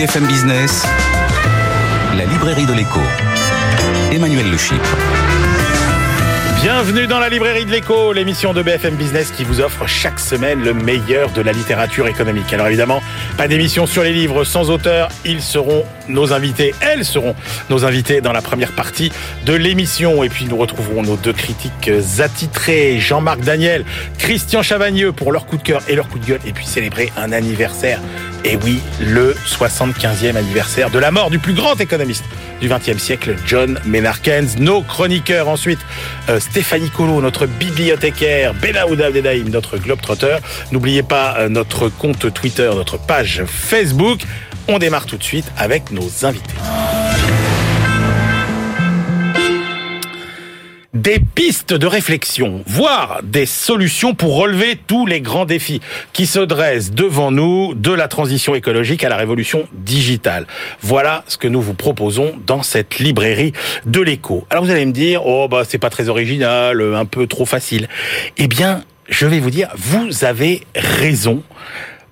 BFM Business, la librairie de l'écho. Emmanuel Le Chypre. Bienvenue dans la librairie de l'écho, l'émission de BFM Business qui vous offre chaque semaine le meilleur de la littérature économique. Alors évidemment, pas d'émission sur les livres sans auteur, ils seront nos invités, elles seront nos invités dans la première partie de l'émission. Et puis nous retrouverons nos deux critiques attitrés, Jean-Marc Daniel, Christian Chavagneux pour leur coup de cœur et leur coup de gueule, et puis célébrer un anniversaire. Et oui, le 75e anniversaire de la mort du plus grand économiste du XXe siècle, John Maynard Keynes. Nos chroniqueurs ensuite, euh, Stéphanie Colo, notre bibliothécaire, Benaouda Abdedaïm, notre globetrotter. N'oubliez pas euh, notre compte Twitter, notre page Facebook. On démarre tout de suite avec nos invités. Des pistes de réflexion, voire des solutions pour relever tous les grands défis qui se dressent devant nous de la transition écologique à la révolution digitale. Voilà ce que nous vous proposons dans cette librairie de l'écho. Alors vous allez me dire, oh bah c'est pas très original, un peu trop facile. Eh bien, je vais vous dire, vous avez raison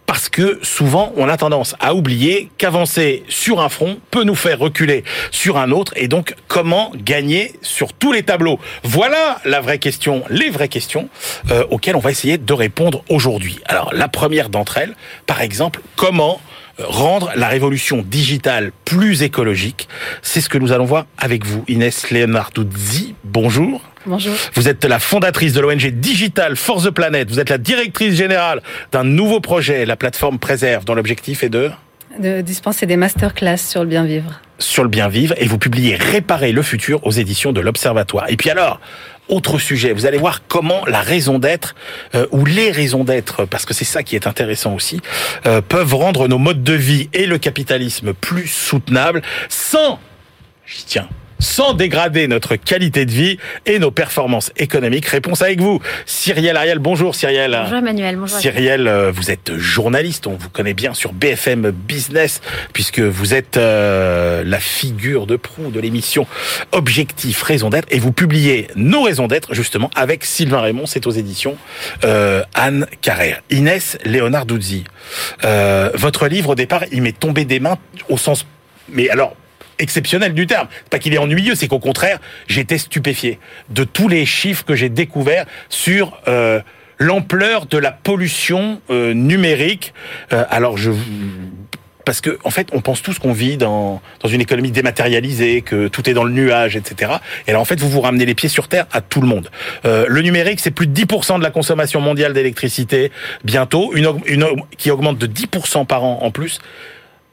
parce que souvent on a tendance à oublier qu'avancer sur un front peut nous faire reculer sur un autre et donc comment gagner sur tous les tableaux? Voilà la vraie question, les vraies questions euh, auxquelles on va essayer de répondre aujourd'hui. Alors la première d'entre elles, par exemple, comment rendre la révolution digitale plus écologique? C'est ce que nous allons voir avec vous, Inès Leonarduzzi. Bonjour. Bonjour. Vous êtes la fondatrice de l'ONG Digital Force the Planet. Vous êtes la directrice générale d'un nouveau projet, la plateforme Préserve, dont l'objectif est de de dispenser des masterclass sur le bien vivre. Sur le bien vivre, et vous publiez Réparer le futur aux éditions de l'Observatoire. Et puis alors, autre sujet. Vous allez voir comment la raison d'être euh, ou les raisons d'être, parce que c'est ça qui est intéressant aussi, euh, peuvent rendre nos modes de vie et le capitalisme plus soutenables sans, j'y tiens, sans dégrader notre qualité de vie et nos performances économiques. Réponse avec vous, Cyrielle Ariel. Bonjour Cyrielle. Bonjour Emmanuel. Bonjour. Cyrielle, euh, vous êtes journaliste, on vous connaît bien sur BFM Business puisque vous êtes euh, la figure de proue de l'émission Objectif Raison d'être et vous publiez Nos raisons d'être justement avec Sylvain Raymond, c'est aux éditions euh, Anne Carrère. Inès Léonard-Doudzi, votre livre au départ, il m'est tombé des mains au sens mais alors exceptionnel du terme. Pas qu'il est ennuyeux, c'est qu'au contraire, j'étais stupéfié de tous les chiffres que j'ai découverts sur euh, l'ampleur de la pollution euh, numérique. Euh, alors je parce que en fait, on pense tous qu'on vit dans dans une économie dématérialisée, que tout est dans le nuage, etc. Et là, en fait, vous vous ramenez les pieds sur terre à tout le monde. Euh, le numérique, c'est plus de 10% de la consommation mondiale d'électricité bientôt, une, une qui augmente de 10% par an en plus.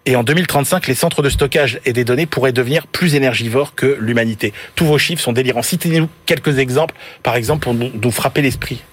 Et en 2035, les centres de stockage et des données pourraient devenir plus énergivores que l'humanité. Tous vos chiffres sont délirants. Citez-nous quelques exemples, par exemple, pour nous frapper l'esprit.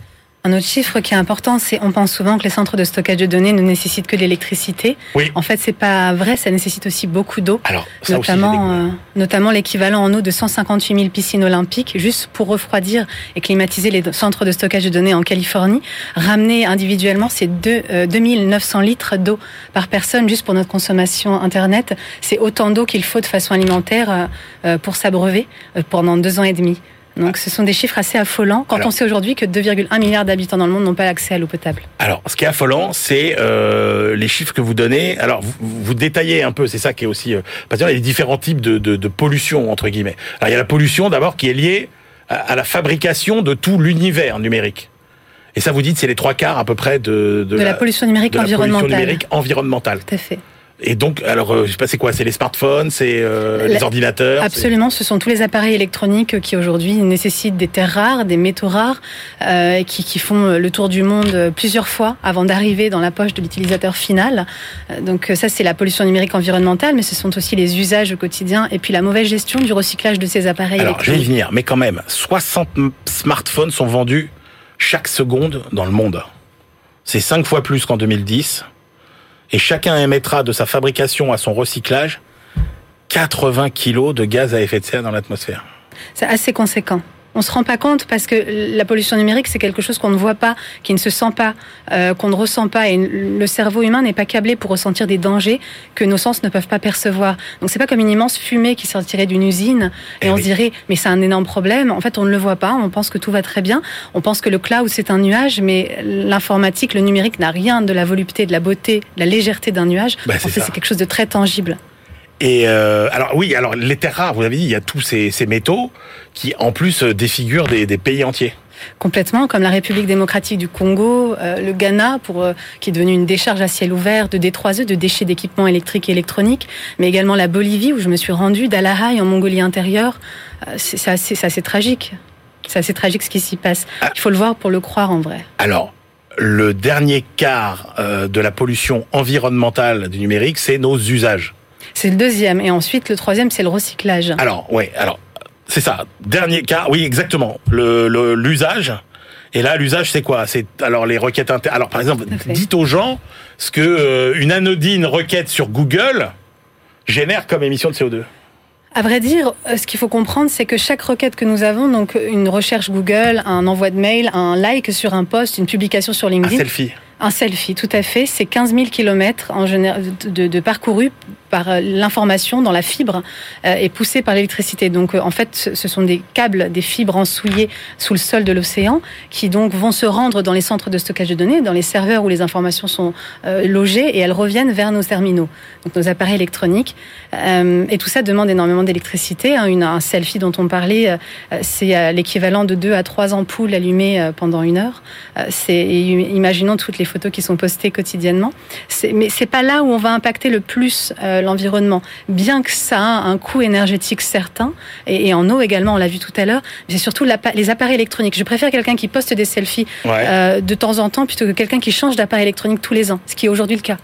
Un autre chiffre qui est important, c'est on pense souvent que les centres de stockage de données ne nécessitent que de l'électricité. Oui. En fait, c'est pas vrai, ça nécessite aussi beaucoup d'eau. Alors, notamment, euh, notamment l'équivalent en eau de 158 000 piscines olympiques, juste pour refroidir et climatiser les centres de stockage de données en Californie. Ramener individuellement, c'est 2, 2900 euh, litres d'eau par personne juste pour notre consommation internet. C'est autant d'eau qu'il faut de façon alimentaire euh, pour s'abreuver pendant deux ans et demi. Donc ce sont des chiffres assez affolants quand on sait aujourd'hui que 2,1 milliards d'habitants dans le monde n'ont pas accès à l'eau potable. Alors ce qui est affolant, c'est euh, les chiffres que vous donnez. Alors vous, vous détaillez un peu, c'est ça qui est aussi... Euh, parce qu'il y a différents types de, de, de, pollution, entre guillemets. Alors il y a la pollution d'abord qui est liée à, la fabrication de tout l'univers numérique. Et ça, vous dites, c'est les trois quarts à peu près de, de, la, pollution numérique environnementale. Pollution numérique environnementale. Tout à fait. Et donc, alors, euh, je sais pas, c'est quoi C'est les smartphones, c'est euh, les ordinateurs Absolument, ce sont tous les appareils électroniques qui aujourd'hui nécessitent des terres rares, des métaux rares, euh, qui, qui, font le tour du monde plusieurs fois avant d'arriver dans la poche de l'utilisateur final. Euh, donc ça, c'est la pollution numérique environnementale, mais ce sont aussi les usages quotidiens et puis la mauvaise gestion du recyclage de ces appareils alors, je vais y venir, mais quand même, 60 smartphones sont vendus chaque seconde dans le monde. C'est 5 fois plus qu'en 2010 et chacun émettra de sa fabrication à son recyclage 80 kilos de gaz à effet de serre dans l'atmosphère. C'est assez conséquent. On se rend pas compte parce que la pollution numérique, c'est quelque chose qu'on ne voit pas, qui ne se sent pas, euh, qu'on ne ressent pas. Et le cerveau humain n'est pas câblé pour ressentir des dangers que nos sens ne peuvent pas percevoir. Donc c'est pas comme une immense fumée qui sortirait d'une usine et, eh on se dirait mais c'est un énorme problème. En fait, on ne le voit pas. On pense que tout va très bien. On pense que le cloud c'est un nuage, mais l'informatique, le numérique n'a rien de la volupté, de la beauté, de la légèreté d'un nuage. Bah, en fait, c'est quelque chose de très tangible. Et euh, alors oui, alors les terres rares, vous avez dit, il y a tous ces, ces métaux qui en plus euh, défigurent des, des pays entiers complètement, comme la République démocratique du Congo, euh, le Ghana, pour, euh, qui est devenu une décharge à ciel ouvert de D3E, de déchets d'équipements électriques et électroniques, mais également la Bolivie, où je me suis rendue, d'Alahaï, en Mongolie intérieure. Euh, c'est assez, assez, tragique. C'est assez tragique ce qui s'y passe. Ah. Il faut le voir pour le croire en vrai. Alors, le dernier quart de la pollution environnementale du numérique, c'est nos usages. C'est le deuxième. Et ensuite, le troisième, c'est le recyclage. Alors, ouais, alors, c'est ça. Dernier cas, oui, exactement. Le l'usage. Et là, l'usage, c'est quoi? C'est alors les requêtes internes. Alors, par exemple, dites aux gens ce que euh, une anodine requête sur Google génère comme émission de CO2. À vrai dire, euh, ce qu'il faut comprendre, c'est que chaque requête que nous avons, donc une recherche Google, un envoi de mail, un like sur un post, une publication sur LinkedIn, un selfie, un selfie, tout à fait, c'est 15 000 kilomètres de, de parcourus par euh, l'information dans la fibre euh, et poussée par l'électricité. Donc euh, en fait, ce sont des câbles, des fibres ensouillées sous le sol de l'océan qui donc vont se rendre dans les centres de stockage de données, dans les serveurs où les informations sont logées et elles reviennent vers nos terminaux, donc nos appareils électroniques. Et tout ça demande énormément d'électricité. Hein. Un selfie dont on parlait, c'est l'équivalent de deux à trois ampoules allumées pendant une heure. C'est imaginons toutes les photos qui sont postées quotidiennement. Mais c'est pas là où on va impacter le plus l'environnement, bien que ça a un coût énergétique certain, et, en eau également, on l'a vu tout à l'heure, c'est surtout les appareils électroniques. Je préfère quelqu'un qui poste des selfies euh, de temps en temps plutôt que quelqu'un qui change d'appareil électronique tous les ans, ce qui est aujourd'hui le cas.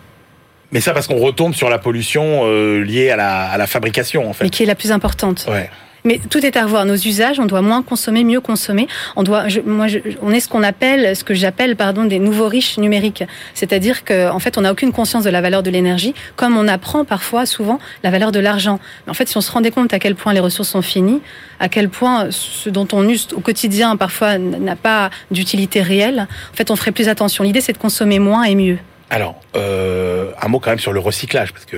Mais ça parce qu'on retombe sur la pollution euh, liée à la, à la, fabrication, en fait. Mais qui est la plus importante. Ouais. Mais tout est à revoir. Nos usages, on doit moins consommer, mieux consommer. On doit, moi, on est ce qu'on appelle, ce que j'appelle, pardon, des nouveaux riches numériques. C'est-à-dire qu'en en fait, on n'a aucune conscience de la valeur de l'énergie, comme on apprend parfois, souvent, la valeur de l'argent. En fait, si on se rendait compte à quel point les ressources sont finies, à quel point ce dont on use au quotidien parfois n'a pas d'utilité réelle, en fait, on ferait plus attention. L'idée, c'est de consommer moins et mieux. Alors, euh, un mot quand même sur le recyclage, parce que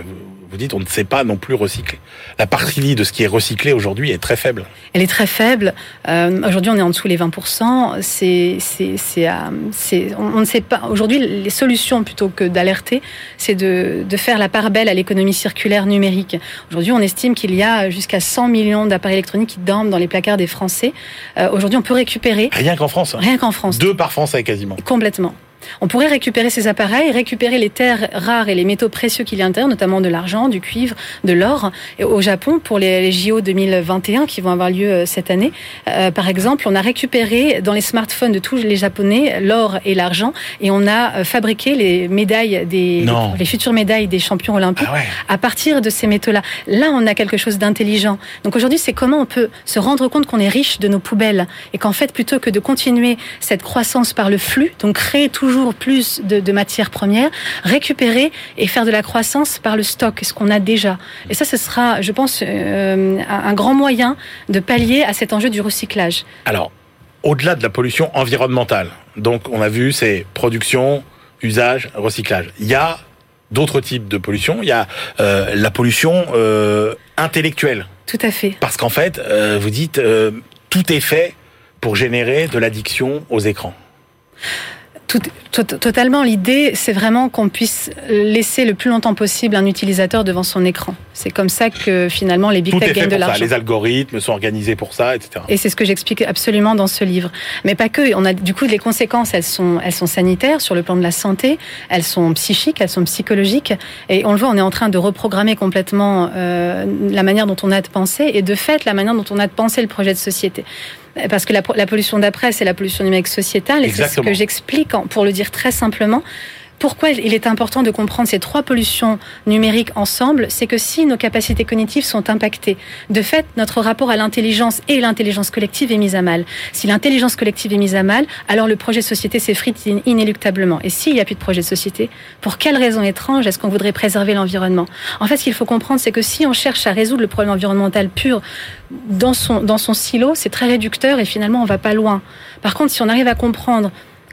vous dites on ne sait pas non plus recycler. La partie de ce qui est recyclé aujourd'hui est très faible. Elle est très faible. Euh, aujourd'hui, on est en dessous les 20%. C'est, c'est, c'est, euh, c'est, on, ne sait pas. Aujourd'hui, les solutions plutôt que d'alerter, c'est de, de faire la part belle à l'économie circulaire numérique. Aujourd'hui, on estime qu'il y a jusqu'à 100 millions d'appareils électroniques qui dorment dans les placards des Français. Euh, aujourd'hui, on peut récupérer. Rien qu'en France. Hein. Rien qu'en France. Deux par Français quasiment. Complètement. On pourrait récupérer ces appareils, récupérer les terres rares et les métaux précieux qu'il y a à l'intérieur, notamment de l'argent, du cuivre, de l'or. Au Japon, pour les JO 2021 qui vont avoir lieu euh, cette année, euh, par exemple, on a récupéré dans les smartphones de tous les Japonais l'or et l'argent et on a euh, fabriqué les médailles des les futures médailles des champions olympiques ah à partir de ces métaux-là. Là, on a quelque chose d'intelligent. Donc aujourd'hui, c'est comment on peut se rendre compte qu'on est riche de nos poubelles et qu'en fait, plutôt que de continuer cette croissance par le flux, donc créer toujours toujours plus de, matières premières, récupérer et faire de la croissance par le stock, ce qu'on a déjà. Et ça, ce sera, je pense, euh, un grand moyen de pallier à cet enjeu du recyclage. Alors, au-delà de la pollution environnementale, donc on a vu, c'est production, usage, recyclage. Il y a d'autres types de pollution. Il y a euh, la pollution euh, intellectuelle. Tout à fait. Parce qu'en fait, vous dites, tout est fait pour générer de l'addiction aux écrans. Tout, totalement. L'idée, c'est vraiment qu'on puisse laisser le plus longtemps possible un utilisateur devant son écran. C'est comme ça que finalement les big tech gagnent de l'argent. Les algorithmes sont organisés pour ça, etc. Et c'est ce que j'explique absolument dans ce livre. Mais pas que. On a du coup les conséquences. Elles sont, elles sont sanitaires sur le plan de la santé. Elles sont psychiques, elles sont psychologiques. Et on le voit, on est en train de reprogrammer complètement euh, la manière dont on a de penser et de fait la manière dont on a de penser le projet de société parce que la, pollution d'après, c'est la pollution numérique sociétale, et c'est ce que j'explique, pour le dire très simplement. Pourquoi il est important de comprendre ces trois pollutions numériques ensemble C'est que si nos capacités cognitives sont impactées, de fait, notre rapport à l'intelligence et l'intelligence collective est mis à mal. Si l'intelligence collective est mise à mal, alors le projet de société s'effrite inéluctablement. Et s'il n'y a plus de projet de société, pour quelle raison étrange est-ce qu'on voudrait préserver l'environnement? En fait, ce qu'il faut comprendre, c'est que si on cherche à résoudre le problème environnemental pur dans son, dans son silo, c'est très réducteur et finalement on va pas loin. Par contre, si on arrive à comprendre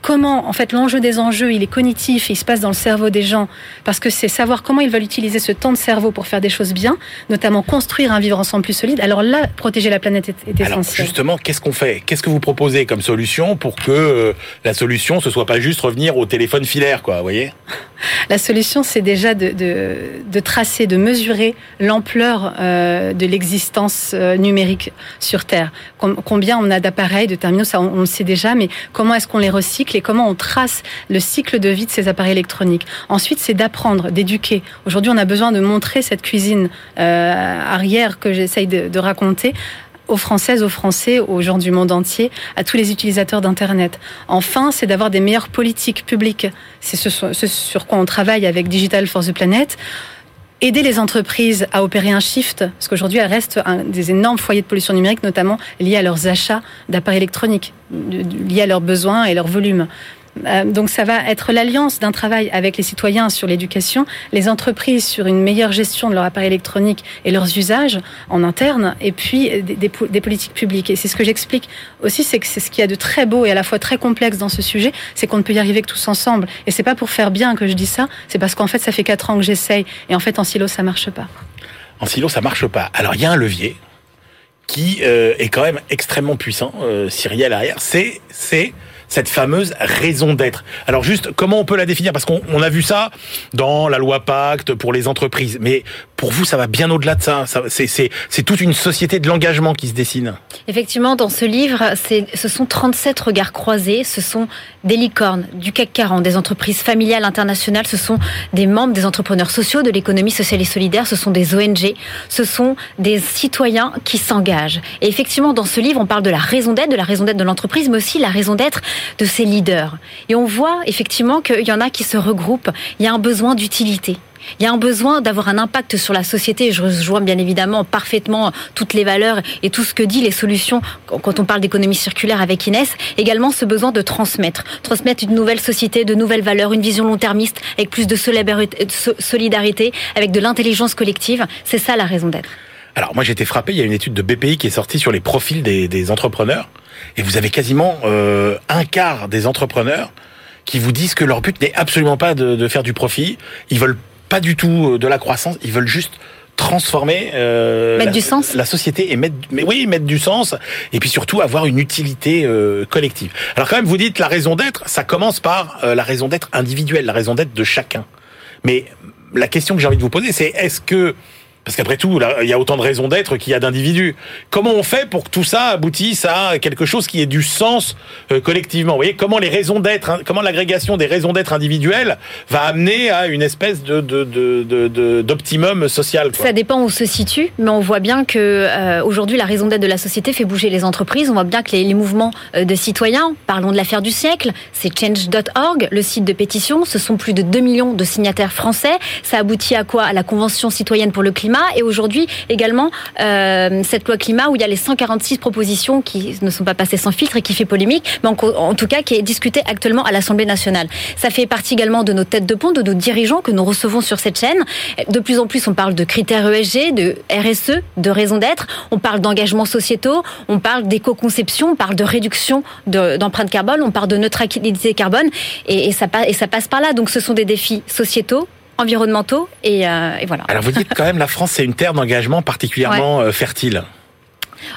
comment, en fait, l'enjeu des enjeux, il est cognitif, il se passe dans le cerveau des gens, parce que c'est savoir comment ils veulent utiliser ce temps de cerveau pour faire des choses bien, notamment construire un vivre ensemble plus solide. Alors là, protéger la planète est, est Alors justement, qu'est-ce qu'on fait? Qu'est-ce que vous proposez comme solution pour que euh, la solution ce soit pas juste revenir au téléphone filaire, quoi, vous voyez? La solution, c'est déjà de, de, de, tracer, de mesurer l'ampleur euh, de l'existence euh, numérique sur Terre. combien on a d'appareils, de terminaux, ça on, on le sait déjà, mais comment est-ce qu'on les recycle? Et comment on trace le cycle de vie de ces appareils électroniques. Ensuite, c'est d'apprendre, d'éduquer. Aujourd'hui, on a besoin de montrer cette cuisine euh, arrière que j'essaye de, raconter aux Françaises, aux Français, aux gens du monde entier, à tous les utilisateurs d'Internet. Enfin, c'est d'avoir des meilleures politiques publiques. C'est ce, ce, sur quoi on travaille avec Digital for the Planet aider les entreprises à opérer un shift, parce qu'aujourd'hui elles restent des énormes foyers de pollution numérique, notamment liés à leurs achats d'appareils électroniques, liés à leurs besoins et leurs volumes. Euh, donc ça va être l'alliance d'un travail avec les citoyens sur l'éducation, les entreprises sur une meilleure gestion de leur appareil électronique et leurs usages en interne, et puis des, politiques publiques. Et c'est ce que j'explique aussi, c'est que c'est ce qu'il y a de très beau et à la fois très complexe dans ce sujet, c'est qu'on ne peut y arriver que tous ensemble. Et c'est pas pour faire bien que je dis ça, c'est parce qu'en fait ça fait quatre ans que j'essaye, et en fait en silo ça marche pas. En silo ça marche pas. Alors il y a un levier qui euh, est quand même extrêmement puissant, euh, Cyrielle arrière, c'est c'est cette fameuse raison d'être. Alors juste, comment on peut la définir? Parce qu'on a vu ça dans la loi Pacte pour les entreprises, mais pour vous, ça va bien au-delà de ça. c'est toute une société de l'engagement qui se dessine. Effectivement, dans ce livre, ce sont 37 regards croisés, ce sont des licornes du CAC 40, des entreprises familiales internationales, ce sont des membres des entrepreneurs sociaux de l'économie sociale et solidaire, ce sont des ONG, ce sont des citoyens qui s'engagent. Et effectivement, dans ce livre, on parle de la raison d'être, de la raison d'être de l'entreprise, mais aussi la raison d'être de ses leaders. Et on voit effectivement qu'il y en a qui se regroupent. Il y a un besoin d'utilité. Il y a un besoin d'avoir un impact sur la société. Je rejoins bien évidemment parfaitement toutes les valeurs et tout ce que dit les solutions quand on parle d'économie circulaire avec Inès. Également ce besoin de transmettre. Transmettre une nouvelle société, de nouvelles valeurs, une vision long-termiste avec plus de solidarité, avec de l'intelligence collective. C'est ça la raison d'être. Alors moi j'ai été frappé, il y a une étude de BPI qui est sortie sur les profils des entrepreneurs et vous avez quasiment euh, un quart des entrepreneurs qui vous disent que leur but n'est absolument pas de, de, faire du profit, ils veulent pas du tout euh, de la croissance, ils veulent juste transformer euh, mettre la, du sens. la société et mettre mais oui mettre du sens et puis surtout avoir une utilité euh, collective. Alors quand même vous dites la raison d'être, ça commence par euh, la raison d'être individuelle, la raison d'être de chacun. Mais la question que j'ai envie de vous poser c'est est-ce que parce qu'après tout, il y a autant de raisons d'être qu'il y a d'individus. Comment on fait pour que tout ça aboutisse à quelque chose qui ait du sens euh, collectivement? Voyez, comment les raisons d'être, hein, comment l'agrégation des raisons d'être individuelles va amener à une espèce d'optimum social Ça dépend où on se situe, mais on voit bien que euh, aujourd'hui, la raison d'être de la société fait bouger les entreprises. On voit bien que les, les mouvements euh, de citoyens, parlons de l'affaire du siècle, c'est change.org, le site de pétition. Ce sont plus de 2 millions de signataires français. Ça aboutit à quoi? À la Convention citoyenne pour le climat et aujourd'hui également euh, cette loi climat où il y a les 146 propositions qui ne sont pas passées sans filtre et qui fait polémique, mais en, tout cas qui est discutée actuellement à l'Assemblée nationale. Ça fait partie également de nos têtes de pont, de nos dirigeants que nous recevons sur cette chaîne. De plus en plus, on parle de critères ESG, de RSE, de raison d'être. On parle d'engagement sociétaux, on parle d'éco-conception, on parle de réduction d'empreinte carbone, on parle de neutralité carbone, et, ça passe par là. Donc, ce sont des défis sociétaux, environnementaux et, euh, et, voilà. Alors vous dites quand même la France c'est une terre d'engagement particulièrement euh, fertile.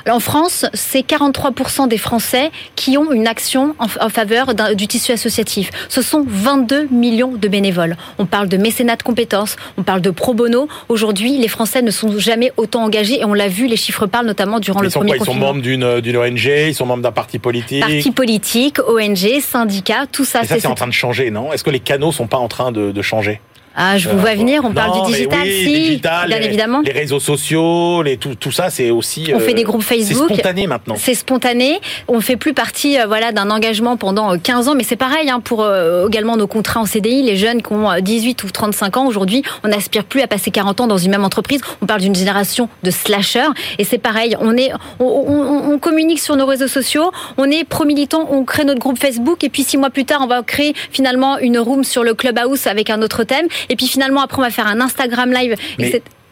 Alors en France, c'est 43% des Français qui ont une action en, faveur du tissu associatif. Ce sont 22 millions de bénévoles. On parle de mécénat de compétences, on parle de pro bono. Aujourd'hui, les Français ne sont jamais autant engagés et on l'a vu, les chiffres parlent notamment durant le premier quoi, confinement. Ils sont membres d'une ONG, ils sont membres d'un parti politique? Parti politique, ONG, syndicat, tout ça. Et ça, c'est en train de changer, non? Est-ce que les canaux sont pas en train de, de changer? Ah, je vous vois venir, on parle du digital, si, bien les, évidemment. Les réseaux sociaux, les, tout, tout ça, c'est aussi... On fait des groupes Facebook. C'est spontané maintenant. C'est spontané. On fait plus partie voilà, d'un engagement pendant 15 ans, mais c'est pareil hein, pour également nos contrats en CDI. Les jeunes qui ont 18 ou 35 ans, aujourd'hui, on n'aspire plus à passer 40 ans dans une même entreprise. On parle d'une génération de slashers. Et c'est pareil, on, est, on, communique sur nos réseaux sociaux, on est pro-militant, on crée notre groupe Facebook, et puis six mois plus tard, on va créer finalement une room sur le Clubhouse avec un autre thème, et puis finalement après, on va faire un Instagram live.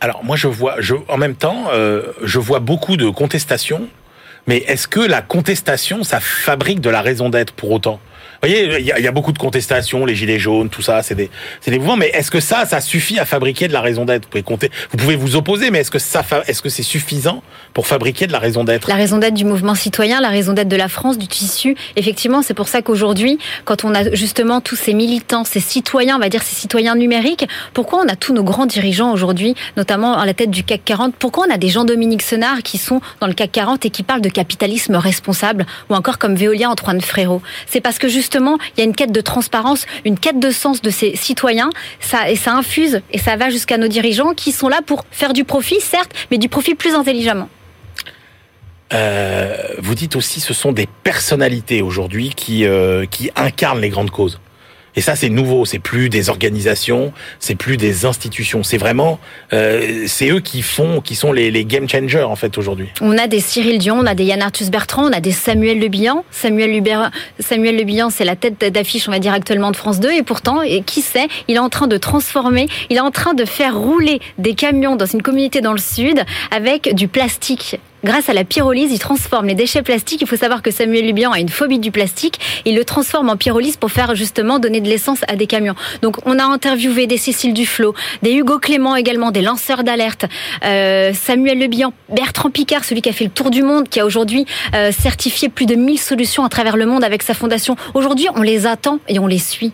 alors moi, je vois, je, en même temps, euh, je vois beaucoup de contestations, mais est-ce que la contestation, ça fabrique de la raison d'être pour autant? Vous voyez, il y, a beaucoup de contestations, les gilets jaunes, tout ça, c'est des, c'est des mouvements. Mais est-ce que ça, ça suffit à fabriquer de la raison d'être? Vous pouvez vous opposer, mais est-ce que ça, est-ce que c'est suffisant pour fabriquer de la raison d'être? La raison d'être du mouvement citoyen, la raison d'être de la France, du tissu. Effectivement, c'est pour ça qu'aujourd'hui, quand on a justement tous ces militants, ces citoyens, on va dire ces citoyens numériques, pourquoi on a tous nos grands dirigeants aujourd'hui, notamment à la tête du CAC 40 Pourquoi on a des Jean-Dominique Senard qui sont dans le CAC 40 et qui parlent de capitalisme responsable, ou encore comme Veolia Antoine Frérot? C'est parce que justement justement, il y a une quête de transparence, une quête de sens de ces citoyens, et ça infuse et ça va jusqu'à nos dirigeants qui sont là pour faire du profit, certes, mais du profit plus intelligemment. Euh, vous dites aussi, ce sont des personnalités aujourd'hui qui, euh, qui incarnent les grandes causes. Et ça, c'est nouveau. C'est plus des organisations, c'est plus des institutions. C'est vraiment, euh, c'est eux qui font, qui sont les, game changers en fait aujourd'hui. On a des Cyril Dion, on a des Yann Arthus Bertrand, on a des Samuel Le Bihan. Samuel, Samuel Le Bihan, c'est la tête d'affiche, on va dire actuellement de France 2. Et pourtant, et qui sait, il est en train de transformer, il est en train de faire rouler des camions dans une communauté dans le sud avec du plastique Grâce à la pyrolyse, il transforme les déchets plastiques. Il faut savoir que Samuel Lubian a une phobie du plastique. Il le transforme en pyrolyse pour faire justement donner de l'essence à des camions. Donc on a interviewé des Cécile Duflo, des Hugo Clément également, des lanceurs d'alerte, euh, Samuel Lebihan, Bertrand Picard, celui qui a fait le tour du monde, qui a aujourd'hui euh, certifié plus de 1000 solutions à travers le monde avec sa fondation. Aujourd'hui, on les attend et on les suit.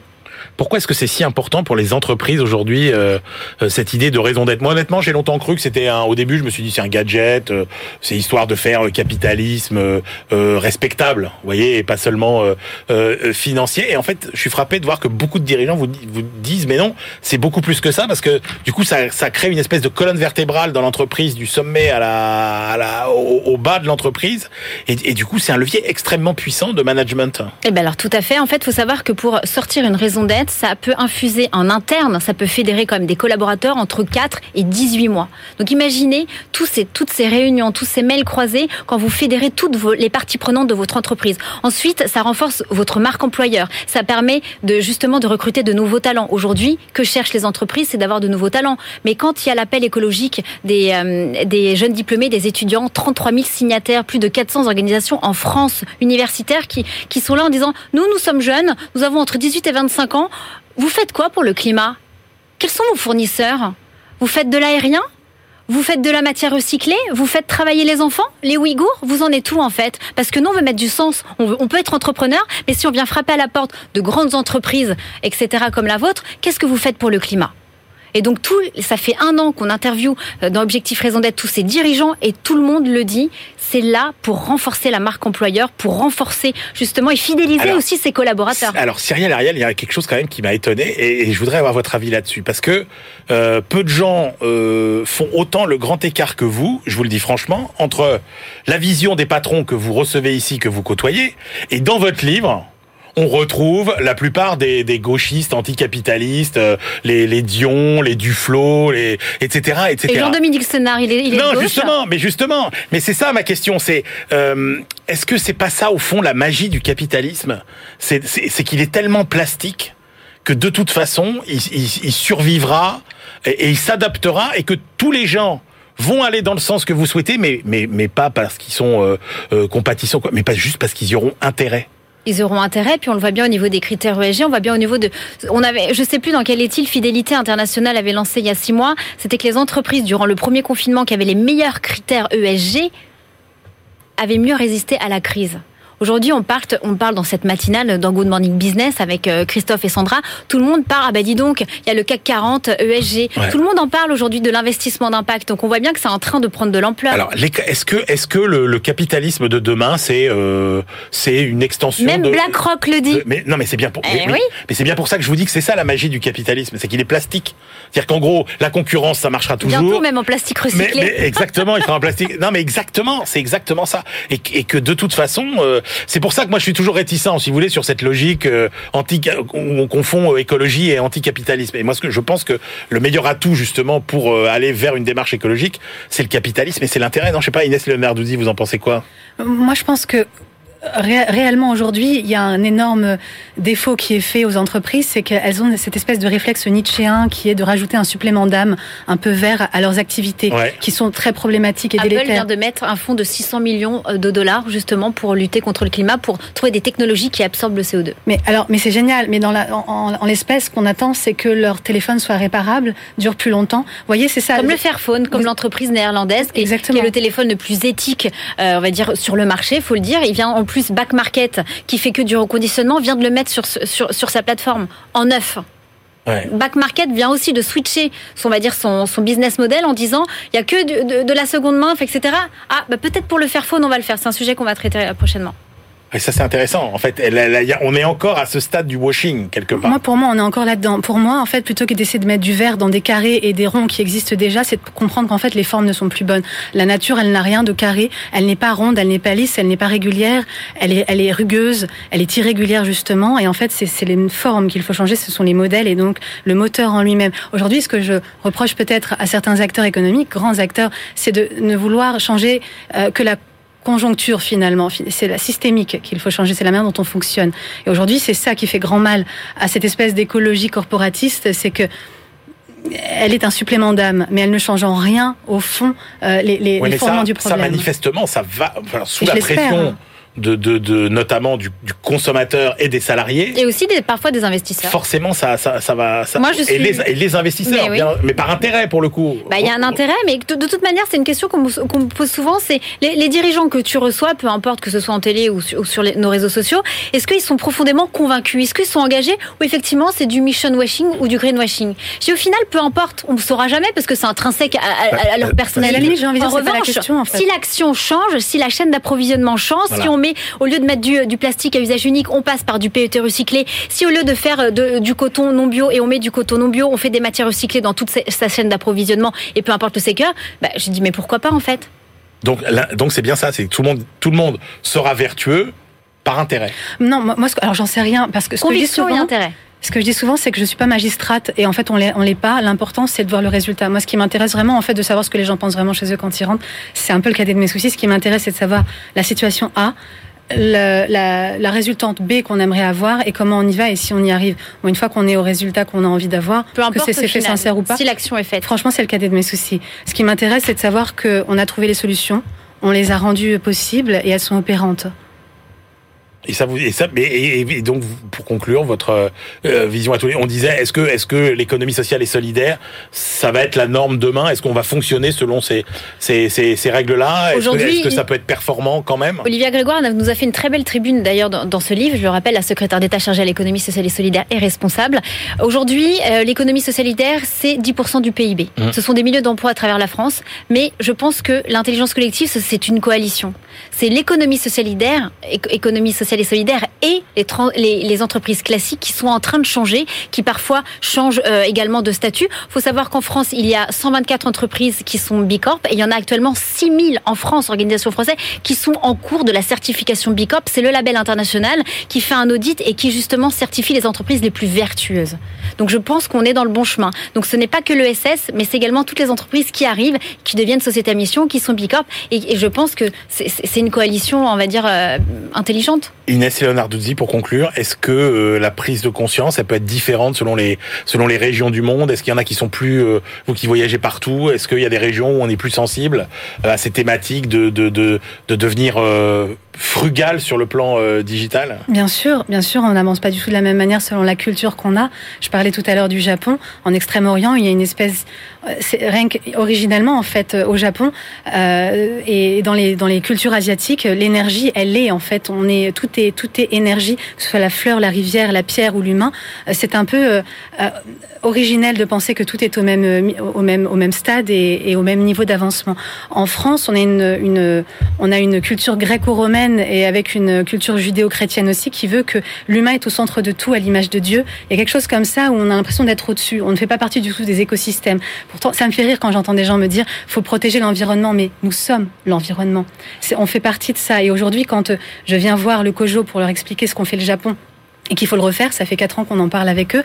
Pourquoi est-ce que c'est si important pour les entreprises aujourd'hui euh, euh, cette idée de raison d'être? Moi, honnêtement, j'ai longtemps cru que c'était un. Au début, je me suis dit c'est un gadget, euh, c'est histoire de faire capitalisme respectable, vous voyez, et pas seulement financier. Et en fait, je suis frappé de voir que beaucoup de dirigeants vous, disent mais non, c'est beaucoup plus que ça parce que du coup, ça, ça crée une espèce de colonne vertébrale dans l'entreprise du sommet à la, à la au, bas de l'entreprise, et, et, du coup, c'est un levier extrêmement puissant de management. Eh ben alors tout à fait. En fait, faut savoir que pour sortir une raison d'être ça peut infuser en interne, ça peut fédérer quand même des collaborateurs entre 4 et 18 mois. Donc imaginez tous ces, toutes ces réunions, tous ces mails croisés quand vous fédérez toutes les parties prenantes de votre entreprise. Ensuite, ça renforce votre marque employeur. Ça permet de justement de recruter de nouveaux talents. Aujourd'hui, que cherchent les entreprises, c'est d'avoir de nouveaux talents. Mais quand il y a l'appel écologique des, euh, des jeunes diplômés, des étudiants, 33 000 signataires, plus de 400 organisations en France universitaires qui, qui sont là en disant, nous, nous sommes jeunes, nous avons entre 18 et 25 ans, vous faites quoi pour le climat? Quels sont vos fournisseurs? Vous faites de l'aérien? Vous faites de la matière recyclée? Vous faites travailler les enfants? Les Ouïghours? Vous en êtes où en fait? Parce que nous, on veut mettre du sens. On, on, peut être entrepreneur, mais si on vient frapper à la porte de grandes entreprises, etc., comme la vôtre, qu'est-ce que vous faites pour le climat? Et donc tout, ça fait un an qu'on interviewe euh, dans Objectif Raison d'être tous ces dirigeants et tout le monde le dit. C'est là pour renforcer la marque employeur, pour renforcer justement et fidéliser aussi ses collaborateurs. Alors Cyril Ariel, il y a quelque chose quand même qui m'a étonné et, je voudrais avoir votre avis là-dessus parce que euh, peu de gens euh, font autant le grand écart que vous. Je vous le dis franchement entre la vision des patrons que vous recevez ici, que vous côtoyez, et dans votre livre on retrouve la plupart des, des gauchistes anticapitalistes, euh, les, les Dion, les Duflo, les etc. etc. Et Jean-Dominique Senard, il est, il est Non, justement, mais justement, mais c'est ça ma question, c'est euh, est-ce que c'est pas ça au fond la magie du capitalisme? C'est qu'il est tellement plastique que de toute façon, il, il, survivra et, il s'adaptera et que tous les gens vont aller dans le sens que vous souhaitez, mais mais mais pas parce qu'ils sont euh, euh compatissants, mais pas juste parce qu'ils y auront intérêt ils auront intérêt. Puis on le voit bien au niveau des critères ESG, on voit bien au niveau de. On avait, je sais plus dans quel est-il, Fidélité Internationale avait lancé il y a six mois. C'était que les entreprises durant le premier confinement qui avaient les meilleurs critères ESG avaient mieux résisté à la crise. Aujourd'hui, on parle, on parle dans cette matinale dans Good Morning Business avec euh, Christophe et Sandra. Tout le monde parle, ah bah dis donc, il y a le CAC 40, ESG. Tout le monde en parle aujourd'hui de l'investissement d'impact. Donc on voit bien que c'est en train de prendre de l'ampleur. Alors, est-ce que, est-ce que le, capitalisme de demain, c'est, euh, c'est une extension Même BlackRock le dit. mais non, mais c'est bien pour, eh mais, c'est bien pour ça que je vous dis que c'est ça la magie du capitalisme, c'est qu'il est plastique. C'est-à-dire qu'en gros, la concurrence, ça marchera toujours. Bientôt même en plastique recyclé. Mais, exactement, il sera en plastique. Non, mais exactement, c'est exactement ça. Et, et, que de toute façon, euh, c'est pour ça que moi je suis toujours réticent, si vous voulez, sur cette logique euh, anti, où on confond euh, écologie et anticapitalisme. Et moi, ce que je pense que le meilleur atout justement pour aller vers une démarche écologique, c'est le capitalisme et c'est l'intérêt. Non, je sais pas, Inès Leonarduzzi, vous en pensez quoi? Moi, je pense que réellement aujourd'hui, il y a un énorme défaut qui est fait aux entreprises, c'est qu'elles ont cette espèce de réflexe nietzschéen qui est de rajouter un supplément d'âme un peu vert à leurs activités, qui sont très problématiques et Apple délétères. vient de mettre un fonds de 600 millions de dollars justement pour lutter contre le climat, pour trouver des technologies qui absorbent le CO2. Mais alors, mais c'est génial. Mais dans la, en, l'espèce, ce qu'on attend, c'est que leur téléphone soit réparable, dure plus longtemps. Vous voyez, c'est ça. Comme le Fairphone, comme l'entreprise néerlandaise, qui est, qui est, le téléphone le plus éthique, euh, on va dire, sur le marché, faut le dire. Il vient en plus Back Market, qui fait que du reconditionnement, vient de le mettre sur, sur, sur sa plateforme en neuf. Back Market vient aussi de switcher son, on va dire, son, son business model en disant il y a que de, la seconde main, etc. Ah, bah, peut-être pour le faire faux, on va le faire. C'est un sujet qu'on va traiter prochainement. Et ça, c'est intéressant. En fait, on est encore à ce stade du washing, quelque part. Moi, pour moi, on est encore là-dedans. Pour moi, en fait, plutôt que d'essayer de mettre du vert dans des carrés et des ronds qui existent déjà, c'est de comprendre qu'en fait, les formes ne sont plus bonnes. La nature, elle n'a rien de carré. Elle n'est pas ronde, elle n'est pas lisse, elle n'est pas régulière. Elle est, elle est rugueuse, elle est irrégulière, justement. Et en fait, c'est les formes qu'il faut changer, ce sont les modèles et donc le moteur en lui-même. Aujourd'hui, ce que je reproche peut-être à certains acteurs économiques, grands acteurs, c'est de ne vouloir changer euh, que la conjoncture finalement. C'est la systémique qu'il faut changer, c'est la manière dont on fonctionne. Et aujourd'hui, c'est ça qui fait grand mal à cette espèce d'écologie corporatiste, c'est que elle est un supplément d'âme, mais elle ne change en rien au fond euh, les, les, du problème. Ça manifestement, ça va sous la pression. Hein de, de, de notamment du, du, consommateur et des salariés. Et aussi des, parfois des investisseurs. Forcément, ça, ça, ça va. Ça, Moi, je suis... et, les, et les investisseurs, mais, mais, par intérêt pour le coup. Bah, il y a un intérêt, mais de, de toute manière, c'est une question qu'on me pose souvent. C'est les, les, dirigeants que tu reçois, peu importe que ce soit en télé ou sur, ou sur nos réseaux sociaux, est-ce qu'ils sont profondément convaincus? Est-ce qu'ils sont engagés? Ou effectivement c'est du mission washing ou du greenwashing? Si au final, peu importe, on ne saura jamais parce que c'est intrinsèque à, à, à leur personnalité. J'ai envie de en revanche, la question, en fait. si l'action change, si la chaîne d'approvisionnement change, si on au lieu de mettre du, plastique à usage unique, on passe par du PET recyclé. Si au lieu de faire euh, du coton non bio et on met du coton non bio, on fait des matières recyclées dans toute sa chaîne d'approvisionnement et peu importe le secteur, bah, je dis mais pourquoi pas en fait? Donc, donc c'est bien ça, c'est que tout le monde, tout le monde sera vertueux par intérêt. Non, moi, alors j'en sais rien parce que ce que je dis souvent, intérêt. Ce que je dis souvent, c'est que je suis pas magistrate et en fait on l'est, on l'est pas. L'important, c'est de voir le résultat. Moi, ce qui m'intéresse vraiment, en fait, de savoir ce que les gens pensent vraiment chez eux quand ils rentrent, c'est un peu le cadet de mes soucis. Ce qui m'intéresse, c'est de savoir la situation A, la, la, la, résultante B qu'on aimerait avoir et comment on y va et si on y arrive. Bon, une fois qu'on est au résultat qu'on a envie d'avoir, que c'est fait sincère ou pas. Si l'action est faite. Franchement, c'est le cadet de mes soucis. Ce qui m'intéresse, c'est de savoir qu'on a trouvé les solutions, on les a rendues possibles et elles sont opérantes. Et ça vous et ça mais et, donc pour conclure votre euh, vision à tous les on disait est-ce que est-ce que l'économie sociale et solidaire? Ça va être la norme demain? Est-ce qu'on va fonctionner selon ces ces, ces, ces règles là est-ce que, est que, ça peut être performant quand même? Olivia Grégoire nous a fait une très belle tribune d'ailleurs dans, dans, ce livre. Je le rappelle la secrétaire d'État chargée à l'économie sociale et solidaire est responsable. Aujourd'hui euh, l'économie solidaire c'est 10% du PIB mmh. ce sont des milieux d'emploi à travers la France mais je pense que l'intelligence collective c'est une coalition. C'est l'économie solidaire économie sociale et solidaire et les, entreprises classiques qui sont en train de changer, qui parfois changent euh, également de statut. Il faut savoir qu'en France, il y a 124 entreprises qui sont Bicorp et il y en a actuellement 6000 en France, organisations françaises, qui sont en cours de la certification Bicorp. C'est le label international qui fait un audit et qui justement certifie les entreprises les plus vertueuses. Donc je pense qu'on est dans le bon chemin. Donc ce n'est pas que l'ESS, mais c'est également toutes les entreprises qui arrivent, qui deviennent sociétés à mission, qui sont Bicorp. Et, et je pense que c'est une coalition, on va dire, euh, intelligente. Inès Leonarduzzi, pour conclure, est-ce que euh, la prise de conscience, elle peut être différente selon les selon les régions du monde? Est-ce qu'il y en a qui sont plus, euh, vous qui voyagez partout, est-ce qu'il y a des régions où on est plus sensible à ces thématiques de de de, de devenir frugal sur le plan digital Bien sûr, bien sûr, on n'avance pas du tout de la même manière selon la culture qu'on a. Je parlais tout à l'heure du Japon. En Extrême-Orient, il y a une espèce, rien qu'originalement en fait au Japon et dans les dans les cultures asiatiques, l'énergie, elle est en fait, on est tout est tout est énergie, que ce soit la fleur, la rivière, la pierre ou l'humain. C'est un peu originel de penser que tout est au même, euh, au même, au même stade et, au même niveau d'avancement. En France, on a une, on a une culture gréco-romaine et avec une culture judéo-chrétienne aussi qui veut que l'humain est au centre de tout à l'image de Dieu. Il y a quelque chose comme ça où on a l'impression d'être au-dessus. On ne fait pas partie du tout des écosystèmes. Pourtant, ça me fait rire quand j'entends des gens me dire faut protéger l'environnement, mais nous sommes l'environnement. On fait partie de ça. Et aujourd'hui, quand euh, je viens voir le Kojo pour leur expliquer ce qu'on fait le Japon et qu'il faut le refaire, ça fait quatre ans qu'on en parle avec eux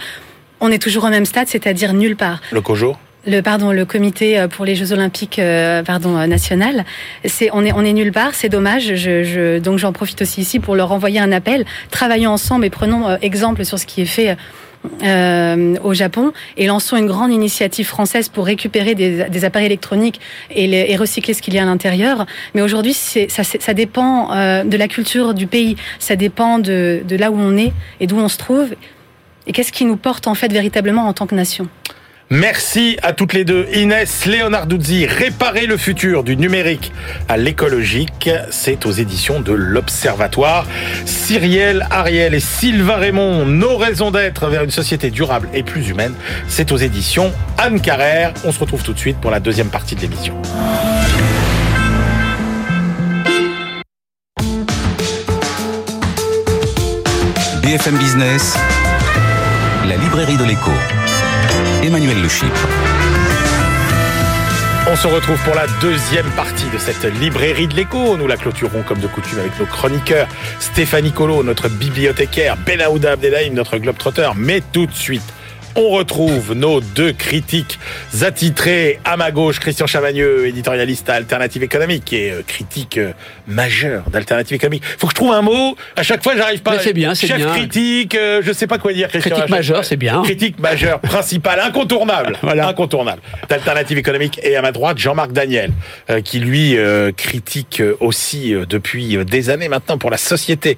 on est toujours au même stade, c'est-à-dire nulle part. Le COJO? Le pardon le comité euh, pour les Jeux Olympiques euh, pardon euh, national. C'est on est on est nulle part c'est dommage. Je, je donc j'en profite aussi ici pour leur envoyer un appel. Travaillons ensemble et prenons exemple sur ce qui est fait euh, au Japon et lançons une grande initiative française pour récupérer des, des appareils électroniques et, les, et, recycler ce qu'il y a à l'intérieur. Mais aujourd'hui, ça, ça, dépend euh, de la culture du pays, ça dépend de, de là où on est et d'où on se trouve. Et qu'est-ce qui nous porte en fait véritablement en tant que nation? Merci à toutes les deux. Inès Leonarduzzi, Réparer le futur du numérique à l'écologique, c'est aux éditions de l'Observatoire. Cyrielle Ariel et Sylvain Raymond, Nos raisons d'être vers une société durable et plus humaine, c'est aux éditions Anne Carrère. On se retrouve tout de suite pour la deuxième partie de l'émission. BFM Business la librairie de l'écho. Emmanuel Le On se retrouve pour la deuxième partie de cette librairie de l'écho. Nous la clôturons comme de coutume avec nos chroniqueurs. Stéphanie Colo, notre bibliothécaire. Ben Aouda Abdelhaim, notre globetrotter. Mais tout de suite, on retrouve nos deux critiques attitrés à ma gauche, Christian Chavagneux, éditorialiste à Alternative Économique et euh, critique euh, majeur d'Alternative Économique. Faut que je trouve un mot. À chaque fois, j'arrive pas. c'est bien, c'est Chef critique, euh, je sais pas quoi dire. Christian. Critique majeure, c'est bien. Critique majeure, principale, incontournable, voilà. incontournable. D'Alternative Économique et à ma droite, Jean-Marc Daniel, qui lui critique aussi depuis des années maintenant pour la société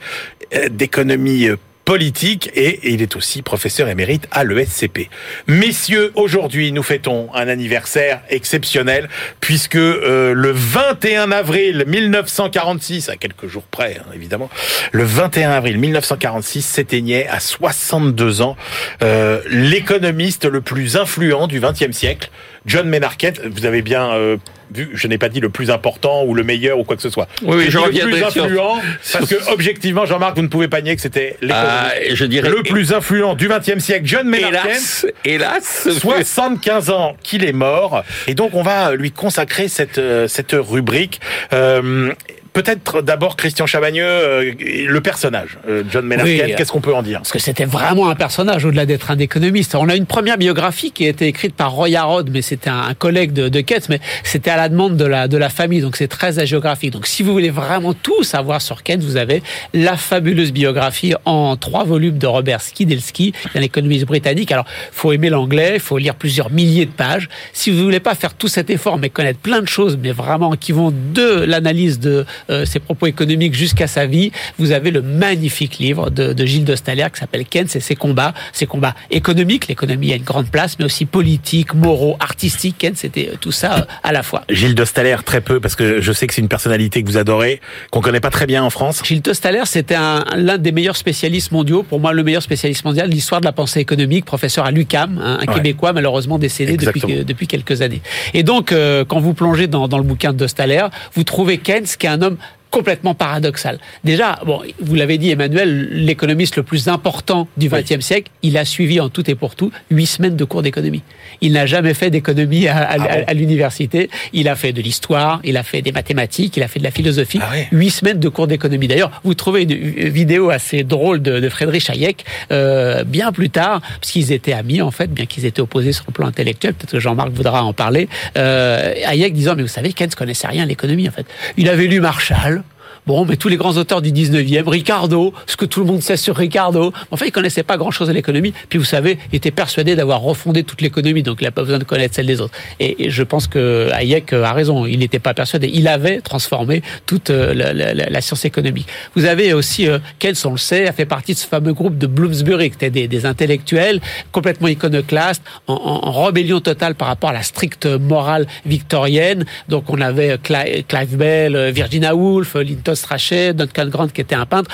d'économie politique et il est aussi professeur émérite à l'ESCP. Messieurs, aujourd'hui, nous fêtons un anniversaire exceptionnel puisque euh, le 21 avril 1946, à quelques jours près hein, évidemment, le 21 avril 1946 s'éteignait à 62 ans euh, l'économiste le plus influent du XXe siècle, John Menarket. Vous avez bien euh, vu, je n'ai pas dit le plus important ou le meilleur ou quoi que ce soit. Oui, je le plus influent, parce que objectivement, Jean-Marc, vous ne pouvez pas nier que c'était ah, je dirais le plus influent du XXe siècle, John Maynard hélas, hélas, 75 ans qu'il est mort, et donc on va lui consacrer cette euh, cette rubrique. Euh, Peut-être d'abord Christian Chavagneux, euh, le personnage, euh, John Maynard qu'est-ce qu'on peut en dire? Parce que c'était vraiment un personnage au-delà d'être un économiste. On a une première biographie qui a été écrite par Roy Harrod, mais c'était un, collègue de, de Keynes, mais c'était à la demande de la, de la famille, donc c'est très agéographique. Donc si vous voulez vraiment tout savoir sur Keynes, vous avez la fabuleuse biographie en trois volumes de Robert Skidelsky, un économiste britannique. Alors, faut aimer l'anglais, il faut lire plusieurs milliers de pages. Si vous voulez pas faire tout cet effort, mais connaître plein de choses, mais vraiment qui vont de l'analyse de euh, ses propos économiques jusqu'à sa vie, vous avez le magnifique livre de, de Gilles de Staller qui s'appelle Keynes et ses combats, ses combats économiques. L'économie a une grande place, mais aussi politique, moraux, artistiques. Keynes, c'était euh, tout ça euh, à la fois. Gilles de Staller, très peu, parce que je sais que c'est une personnalité que vous adorez, qu'on connaît pas très bien en France. Gilles de Staller, c'était l'un des meilleurs spécialistes mondiaux, pour moi le meilleur spécialiste mondial de l'histoire de la pensée économique, professeur à l'UCAM, hein, un Québécois malheureusement décédé depuis, depuis quelques années. Et donc, quand vous plongez dans, dans le bouquin de Staller, vous trouvez Keynes, qui est un homme complètement paradoxal. Déjà, bon, vous l'avez dit, Emmanuel, l'économiste le plus important du XXe siècle, il a suivi en tout et pour tout huit semaines de cours d'économie. Il n'a jamais fait d'économie à, ah l'université. Il a fait de l'histoire, il a fait des mathématiques, il a fait de la philosophie. Ah huit semaines de cours d'économie. D'ailleurs, vous trouvez une vidéo assez drôle de, de Friedrich Hayek euh, bien plus tard, parce qu'ils étaient amis en fait, bien qu'ils étaient opposés sur le plan intellectuel. Peut-être que Jean-Marc voudra en parler. Euh, Hayek disant, mais vous savez, Keynes connaissait rien à l'économie en fait. Il avait lu Marshall Bon, mais tous les grands auteurs du 19e, Ricardo, ce que tout le monde sait sur Ricardo, enfin, il connaissait pas grand-chose à l'économie. Puis vous savez, il était persuadé d'avoir refondé toute l'économie, donc il n'a pas besoin de connaître celle des autres. Et, je pense que Hayek a raison, il n'était pas persuadé. Il avait transformé toute euh, la, science économique. Vous avez aussi, euh, Keynes, on le sait, a fait partie de ce fameux groupe de Bloomsbury, qui étaient des, intellectuels complètement iconoclastes, en, en, rébellion totale par rapport à la stricte morale victorienne. Donc on avait Clive Bell, Virginia Woolf, Linton Strachey, Duncan Grant qui était un peintre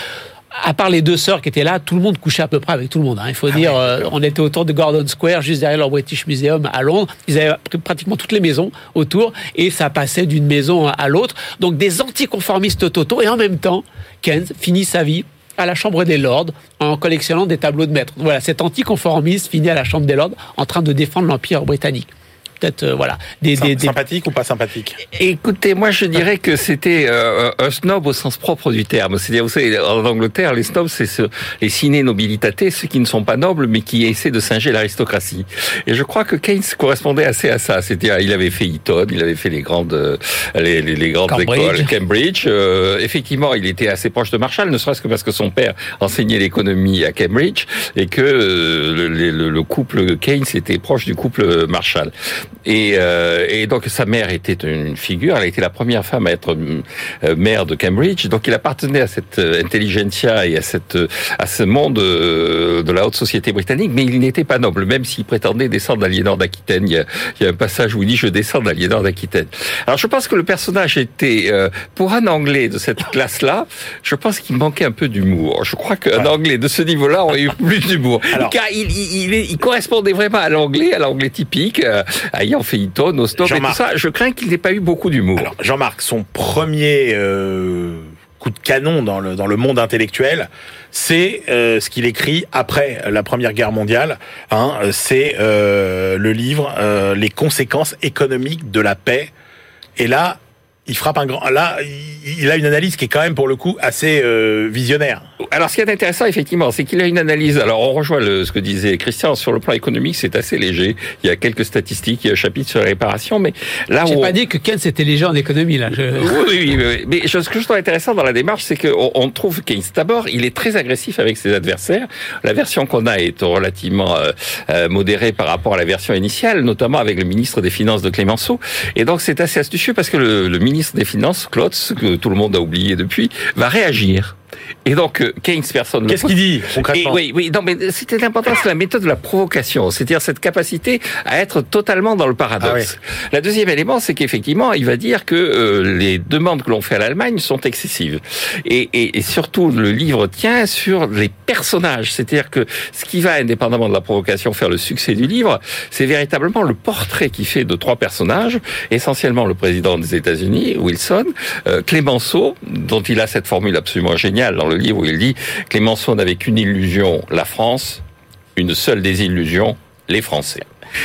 à part les deux sœurs qui étaient là, tout le monde couchait à peu près avec tout le monde. Hein. Il faut ah dire, euh, on était autour de Gordon Square, juste derrière le British Museum à Londres. Ils avaient pratiquement toutes les maisons autour et ça passait d'une maison à l'autre. Donc des anticonformistes totaux et en même temps, Keynes finit sa vie à la Chambre des Lords en collectionnant des tableaux de maîtres. Voilà, cet anticonformiste finit à la Chambre des Lords en train de défendre l'Empire britannique peut-être euh, voilà des, des, sympathique ou pas sympathique? Écoutez, moi je dirais que c'était euh, un snob au sens propre du terme. C'est-à-dire, vous savez, en Angleterre, les snobs, c'est ce, les ciné nobilitatés, ceux qui ne sont pas nobles mais qui essaient de singer l'aristocratie. Et je crois que Keynes correspondait assez à ça. C'est-à-dire, il avait fait Eton, il avait fait les grandes euh, les, les, grandes écoles, Cambridge. effectivement, il était assez proche de Marshall, ne serait-ce que parce que son père enseignait l'économie à Cambridge et que le, le, le couple Keynes était proche du couple Marshall. Et, euh, et, donc sa mère était une figure, elle a été la première femme à être euh, maire de Cambridge, donc il appartenait à cette euh, intelligentsia et à, cette, à ce monde de la haute société britannique, mais il n'était pas noble, même s'il prétendait descendre d'Aliénor d'Aquitaine. Il, il, y a un passage où il dit « je descends d'Aliénor d'Aquitaine ». Alors je pense que le personnage était, pour un Anglais de cette classe-là, je pense qu'il manquait un peu d'humour. Je crois qu'un Anglais de ce niveau-là aurait eu plus d'humour. Car il, il, il, correspondait vraiment à l'anglais, à l'anglais typique, ayant fait Eton, au stop et tout ça. Je crains qu'il n'ait pas eu beaucoup d'humour. Jean-Marc, son premier euh, coup de canon dans le, dans le monde intellectuel, c'est euh, ce qu'il écrit après la Première Guerre mondiale. Hein, c'est euh, le livre Les conséquences économiques de la paix. Et là, il frappe un grand. Là, il a une analyse qui est quand même pour le coup assez euh, visionnaire. Alors, ce qui est intéressant, effectivement, c'est qu'il a une analyse. Alors, on rejoint le, ce que disait Christian sur le plan économique, c'est assez léger. Il y a quelques statistiques, il y a un chapitre sur la réparation, mais là, j'ai pas dit que Keynes était léger en économie là. Je... Oui, oui, oui, mais ce que je trouve intéressant dans la démarche, c'est qu'on on trouve Keynes d'abord, il est très agressif avec ses adversaires. La version qu'on a est relativement euh, euh, modérée par rapport à la version initiale, notamment avec le ministre des Finances de Clémenceau. Et donc, c'est assez astucieux parce que le, le ministre ministre des Finances, Klotz, que tout le monde a oublié depuis, va réagir. Et donc, euh, Keynes, personne Qu'est-ce qu'il dit, concrètement Oui, oui, non, mais c'était important, c'est la méthode de la provocation. C'est-à-dire cette capacité à être totalement dans le paradoxe. Ah la deuxième élément, c'est qu'effectivement, il va dire que euh, les demandes que l'on fait à l'Allemagne sont excessives. Et, et, et, surtout, le livre tient sur les personnages. C'est-à-dire que ce qui va, indépendamment de la provocation, faire le succès du livre, c'est véritablement le portrait qu'il fait de trois personnages, essentiellement le président des États-Unis, Wilson, euh, Clémenceau, dont il a cette formule absolument géniale, dans le livre où il dit Clémenceau n'avait qu'une illusion, la France, une seule désillusion, les Français.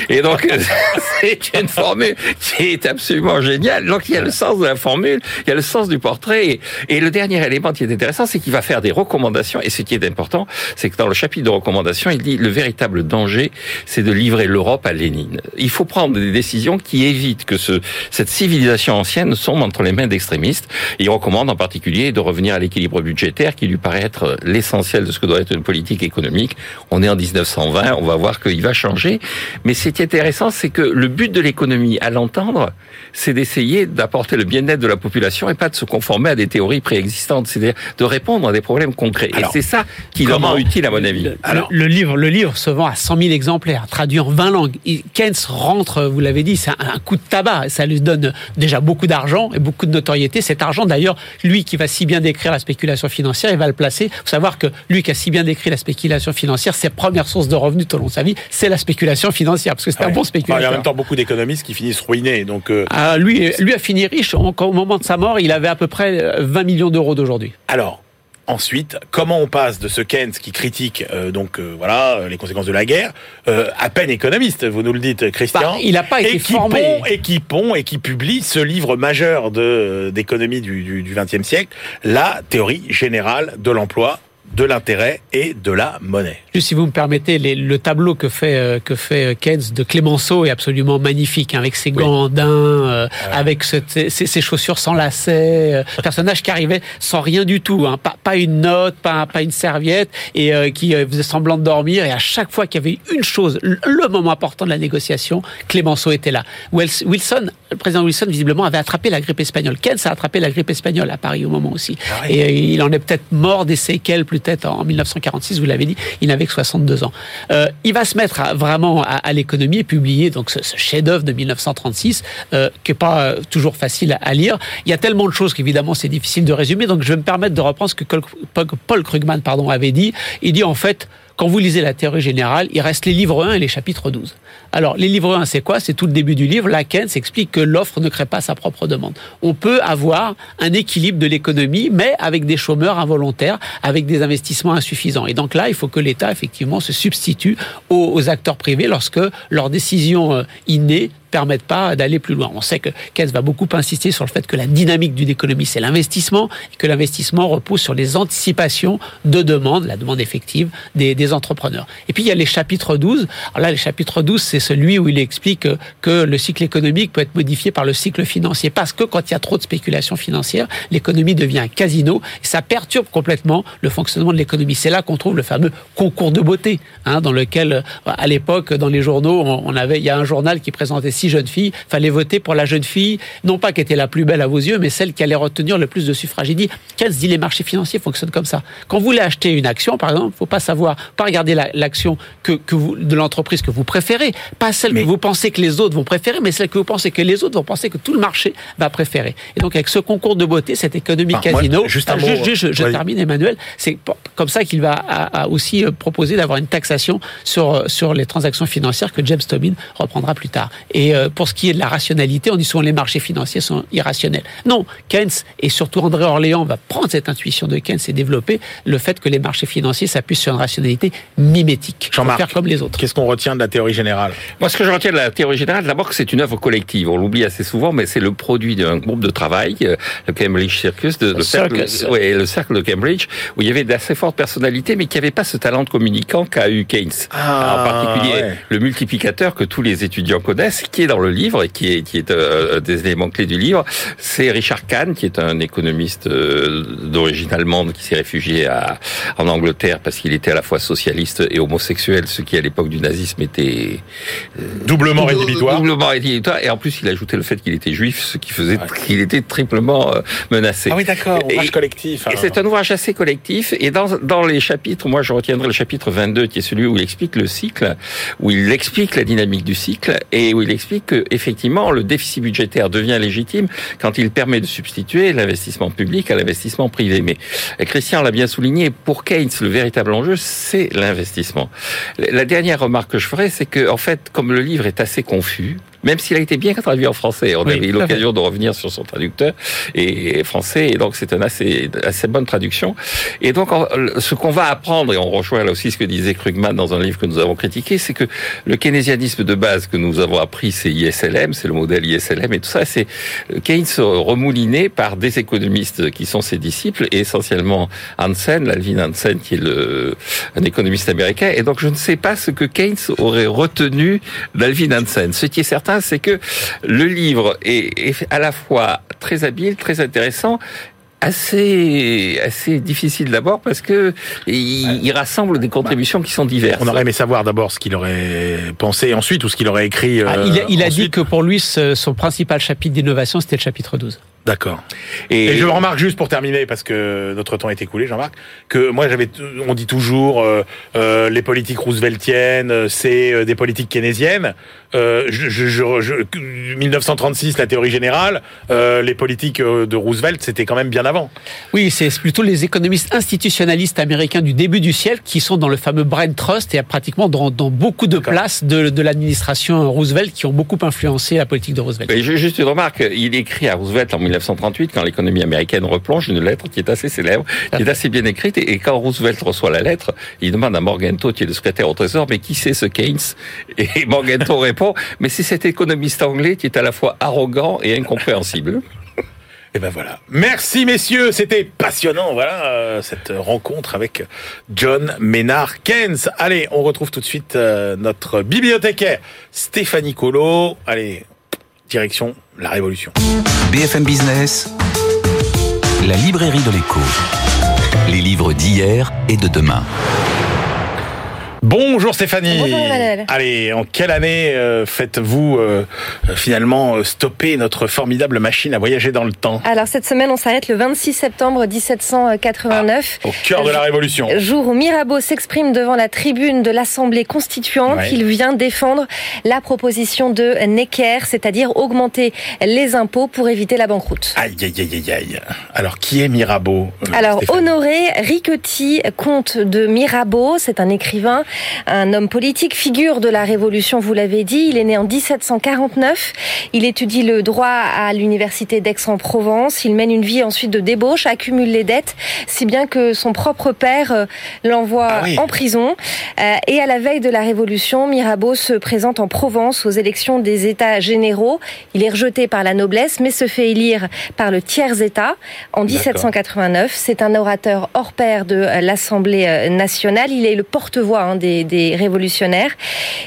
Et donc, c'est une formule qui est absolument géniale. Donc, il y a le sens de la formule, il y a le sens du portrait. Et, le dernier élément qui est intéressant, c'est qu'il va faire des recommandations. Et ce qui est important, c'est que dans le chapitre de recommandations, il dit le véritable danger, c'est de livrer l'Europe à Lénine. Il faut prendre des décisions qui évitent que ce, cette civilisation ancienne sombre entre les mains d'extrémistes. Il recommande en particulier de revenir à l'équilibre budgétaire qui lui paraît être l'essentiel de ce que doit être une politique économique. On est en 1920, on va voir qu'il va changer. Mais ce qui est intéressant, c'est que le but de l'économie, à l'entendre, c'est d'essayer d'apporter le bien-être de la population et pas de se conformer à des théories préexistantes, c'est-à-dire de répondre à des problèmes concrets. et c'est ça qui leur rend utile, à mon avis. Alors, le, livre, le livre se vend à 100 000 exemplaires, traduit en 20 langues. Keynes rentre, vous l'avez dit, c'est un, coup de tabac. Ça lui donne déjà beaucoup d'argent et beaucoup de notoriété. Cet argent, d'ailleurs, lui qui va si bien décrire la spéculation financière, il va le placer. Il faut savoir que lui qui a si bien décrit la spéculation financière, ses premières sources de revenus tout au long de sa vie, c'est la spéculation financière parce que c'est un bon spéculateur. il y a en même temps beaucoup d'économistes qui finissent ruinés. Donc, euh, ah, lui, lui a fini riche. Au moment de sa mort, il avait à peu près 20 euh, millions d'euros d'aujourd'hui. Alors, Ensuite, comment on passe de ce Keynes qui critique euh, donc voilà les conséquences de la guerre, à peine économiste, vous nous le dites, Christian. Bah, il n'a pas été et qui formé. et qui pond et qui publie ce livre majeur de d'économie du XXe siècle, la théorie générale de l'emploi de l'intérêt et de la monnaie. Juste si vous me permettez, le tableau que fait euh, que fait Keynes de Clémenceau est absolument magnifique, hein, avec ses gants oui. Euh, avec ses, chaussures sans lacets, euh, personnage qui arrivait sans rien du tout, hein, pas, pas une note, pas, pas une serviette, et qui faisait semblant de dormir. Et à chaque fois qu'il y avait une chose, le moment important de la négociation, Clémenceau était là. Wilson, le président Wilson visiblement avait attrapé la grippe espagnole. Keynes a attrapé la grippe espagnole à Paris au moment aussi, ah et il en est peut-être mort des séquelles plus en 1946, vous l'avez dit, il n'avait que 62 ans. Euh, il va se mettre vraiment à, l'économie et publier donc ce, chef-d'œuvre de 1936, euh, qui est pas euh, toujours facile à, lire. Il y a tellement de choses qu'évidemment c'est difficile de résumer, donc je vais me permettre de reprendre ce que Paul Krugman pardon, avait dit. Il dit en fait, quand vous lisez la théorie générale, il reste les livres 1 et les chapitres 12. Alors, les livres 1, c'est quoi? C'est tout le début du livre. Lacan s'explique que l'offre ne crée pas sa propre demande. On peut avoir un équilibre de l'économie, mais avec des chômeurs involontaires, avec des investissements insuffisants. Et donc là, il faut que l'État, effectivement, se substitue aux, acteurs privés lorsque leurs décisions euh, innées permettent pas d'aller plus loin. On sait que Keynes va beaucoup insister sur le fait que la dynamique d'une économie, c'est l'investissement, et que l'investissement repose sur les anticipations de demande, la demande effective des, des, entrepreneurs. Et puis il y a les chapitres 12. Alors là, le chapitre 12, c'est celui où il explique que le cycle économique peut être modifié par le cycle financier, parce que quand il y a trop de spéculation financière, l'économie devient un casino, et ça perturbe complètement le fonctionnement de l'économie. C'est là qu'on trouve le fameux concours de beauté, hein, dans lequel, à l'époque, dans les journaux, on avait, il y a un journal qui présentait jeune fille, fallait voter pour la jeune fille, non pas qui était la plus belle à vos yeux, mais celle qui allait retenir le plus de suffrages. Il dit, qu'elle se dit les marchés financiers fonctionnent comme ça? Quand vous voulez acheter une action, par exemple, faut pas savoir, pas regarder l'action que, que vous, de l'entreprise que vous préférez, pas celle que vous pensez que les autres vont préférer, mais celle que vous pensez que les autres vont penser que tout le marché va préférer. Et donc avec ce concours de beauté, cette économie casino, juste, un je, termine Emmanuel, c'est comme ça qu'il va aussi euh, proposer d'avoir une taxation sur euh, sur les transactions financières que James Tobin reprendra plus tard. Et euh, pour ce qui est de la rationalité, on dit souvent les marchés financiers sont irrationnels. Non, Keynes et surtout André Orléans va prendre cette intuition de Keynes et développer le fait que les marchés financiers s'appuient sur une rationalité mimétique. Jean-Marc, comme les autres. Qu'est-ce qu'on retient de la théorie générale? Moi, ce que je retiens de la théorie générale, d'abord que c'est une œuvre collective. On l'oublie assez souvent, mais c'est le produit d'un groupe de travail, euh, le Cambridge Circus, de, le, cercle, le cercle de Cambridge, où il y avait d'assez fortes personnalités, mais qui n'avaient pas ce talent de communicant qu'a eu Keynes. Ah, en particulier le multiplicateur que tous les étudiants connaissent, qui dans le livre et qui est, qui est euh, des éléments clés du livre, c'est Richard Kahn, qui est un économiste euh, d'origine allemande qui s'est réfugié à, en Angleterre parce qu'il était à la fois socialiste et homosexuel, ce qui à l'époque du nazisme était doublement rédhibitoire. Doublement rédhibitoire. Et en plus, il ajoutait le fait qu'il était juif, ce qui faisait qu'il était triplement menacé. Ah oui, d'accord. Ouvrage collectif. Et c'est un ouvrage assez collectif. Et dans, dans les chapitres, moi, je retiendrai le chapitre 22, qui est celui où il explique le cycle, où il explique la dynamique du cycle et où il explique que effectivement le déficit budgétaire devient légitime quand il permet de substituer l'investissement public à l'investissement privé. Mais Christian l'a bien souligné, pour Keynes, le véritable enjeu, c'est l'investissement. La dernière remarque que je ferai, c'est que en fait, comme le livre est assez confus, même s'il a été bien traduit en français. On avait eu l'occasion de revenir sur son traducteur et français, et donc c'est une assez, assez bonne traduction. Et donc, ce qu'on va apprendre, et on rejoint là aussi ce que disait Krugman dans un livre que nous avons critiqué, c'est que le keynésianisme de base que nous avons appris, c'est ISLM, c'est le modèle ISLM, et tout ça, c'est Keynes remouliné par des économistes qui sont ses disciples, et essentiellement Hansen, Alvin Hansen, qui est le, un économiste américain. Et donc, je ne sais pas ce que Keynes aurait retenu d'Alvin Hansen. Ce qui est certain, c'est que le livre est, à la fois très habile, très intéressant, assez assez difficile d'abord parce que il, rassemble des contributions qui sont diverses. On aurait aimé savoir d'abord ce qu'il aurait pensé ensuite ou ce qu'il aurait écrit. Ah, il a, dit que pour lui son principal chapitre d'innovation c'était le chapitre 12. D'accord. Et, je remarque juste pour terminer, parce que notre temps est écoulé, Jean-Marc, que moi j'avais, on dit toujours, euh, euh, les politiques rooseveltiennes, euh, c'est des politiques keynésiennes. je, je, 1936, la théorie générale, les politiques de Roosevelt, c'était quand même bien avant. Oui, c'est plutôt les économistes institutionnalistes américains du début du siècle qui sont dans le fameux brain trust et pratiquement dans, dans beaucoup de places de, de l'administration Roosevelt qui ont beaucoup influencé la politique de Roosevelt. Mais juste une remarque, il écrit à Roosevelt en 1938, quand l'économie américaine replonge, une lettre qui est assez célèbre, qui est assez bien écrite. Et quand Roosevelt reçoit la lettre, il demande à Morgenthau, qui est le secrétaire au Trésor, mais qui c'est ce Keynes? Et Morgenthau répond, mais c'est cet économiste anglais qui est à la fois arrogant et incompréhensible. Et ben voilà. Merci messieurs, c'était passionnant. Voilà euh, cette rencontre avec John Ménard Keynes. Allez, on retrouve tout de suite euh, notre bibliothécaire Stéphanie Colo. Allez, direction la révolution. BFM Business, la librairie de l'écho. Les livres d'hier et de demain. Bonjour Stéphanie. Bonjour Allez, en quelle année euh, faites-vous euh, finalement euh, stopper notre formidable machine à voyager dans le temps? Alors cette semaine, on s'arrête le 26 septembre 1789. Ah, au cœur de la Révolution. Jour où Mirabeau s'exprime devant la tribune de l'Assemblée constituante. Il vient défendre la proposition de Necker, c'est-à-dire augmenter les impôts pour éviter la banqueroute. Aïe, aïe, aïe, aïe. Alors qui est Mirabeau Alors Honoré Riquetti, comte de Mirabeau, c'est un écrivain un homme politique, figure de la Révolution, vous l'avez dit. Il est né en 1749. Il étudie le droit à l'université d'Aix-en-Provence. Il mène une vie ensuite de débauche, accumule les dettes, si bien que son propre père euh, l'envoie ah en prison. Euh, et à la veille de la Révolution, Mirabeau se présente en Provence aux élections des États généraux. Il est rejeté par la noblesse, mais se fait élire par le tiers-État en 1789. C'est un orateur hors pair de euh, l'Assemblée nationale. Il est le porte-voix hein, des, révolutionnaires.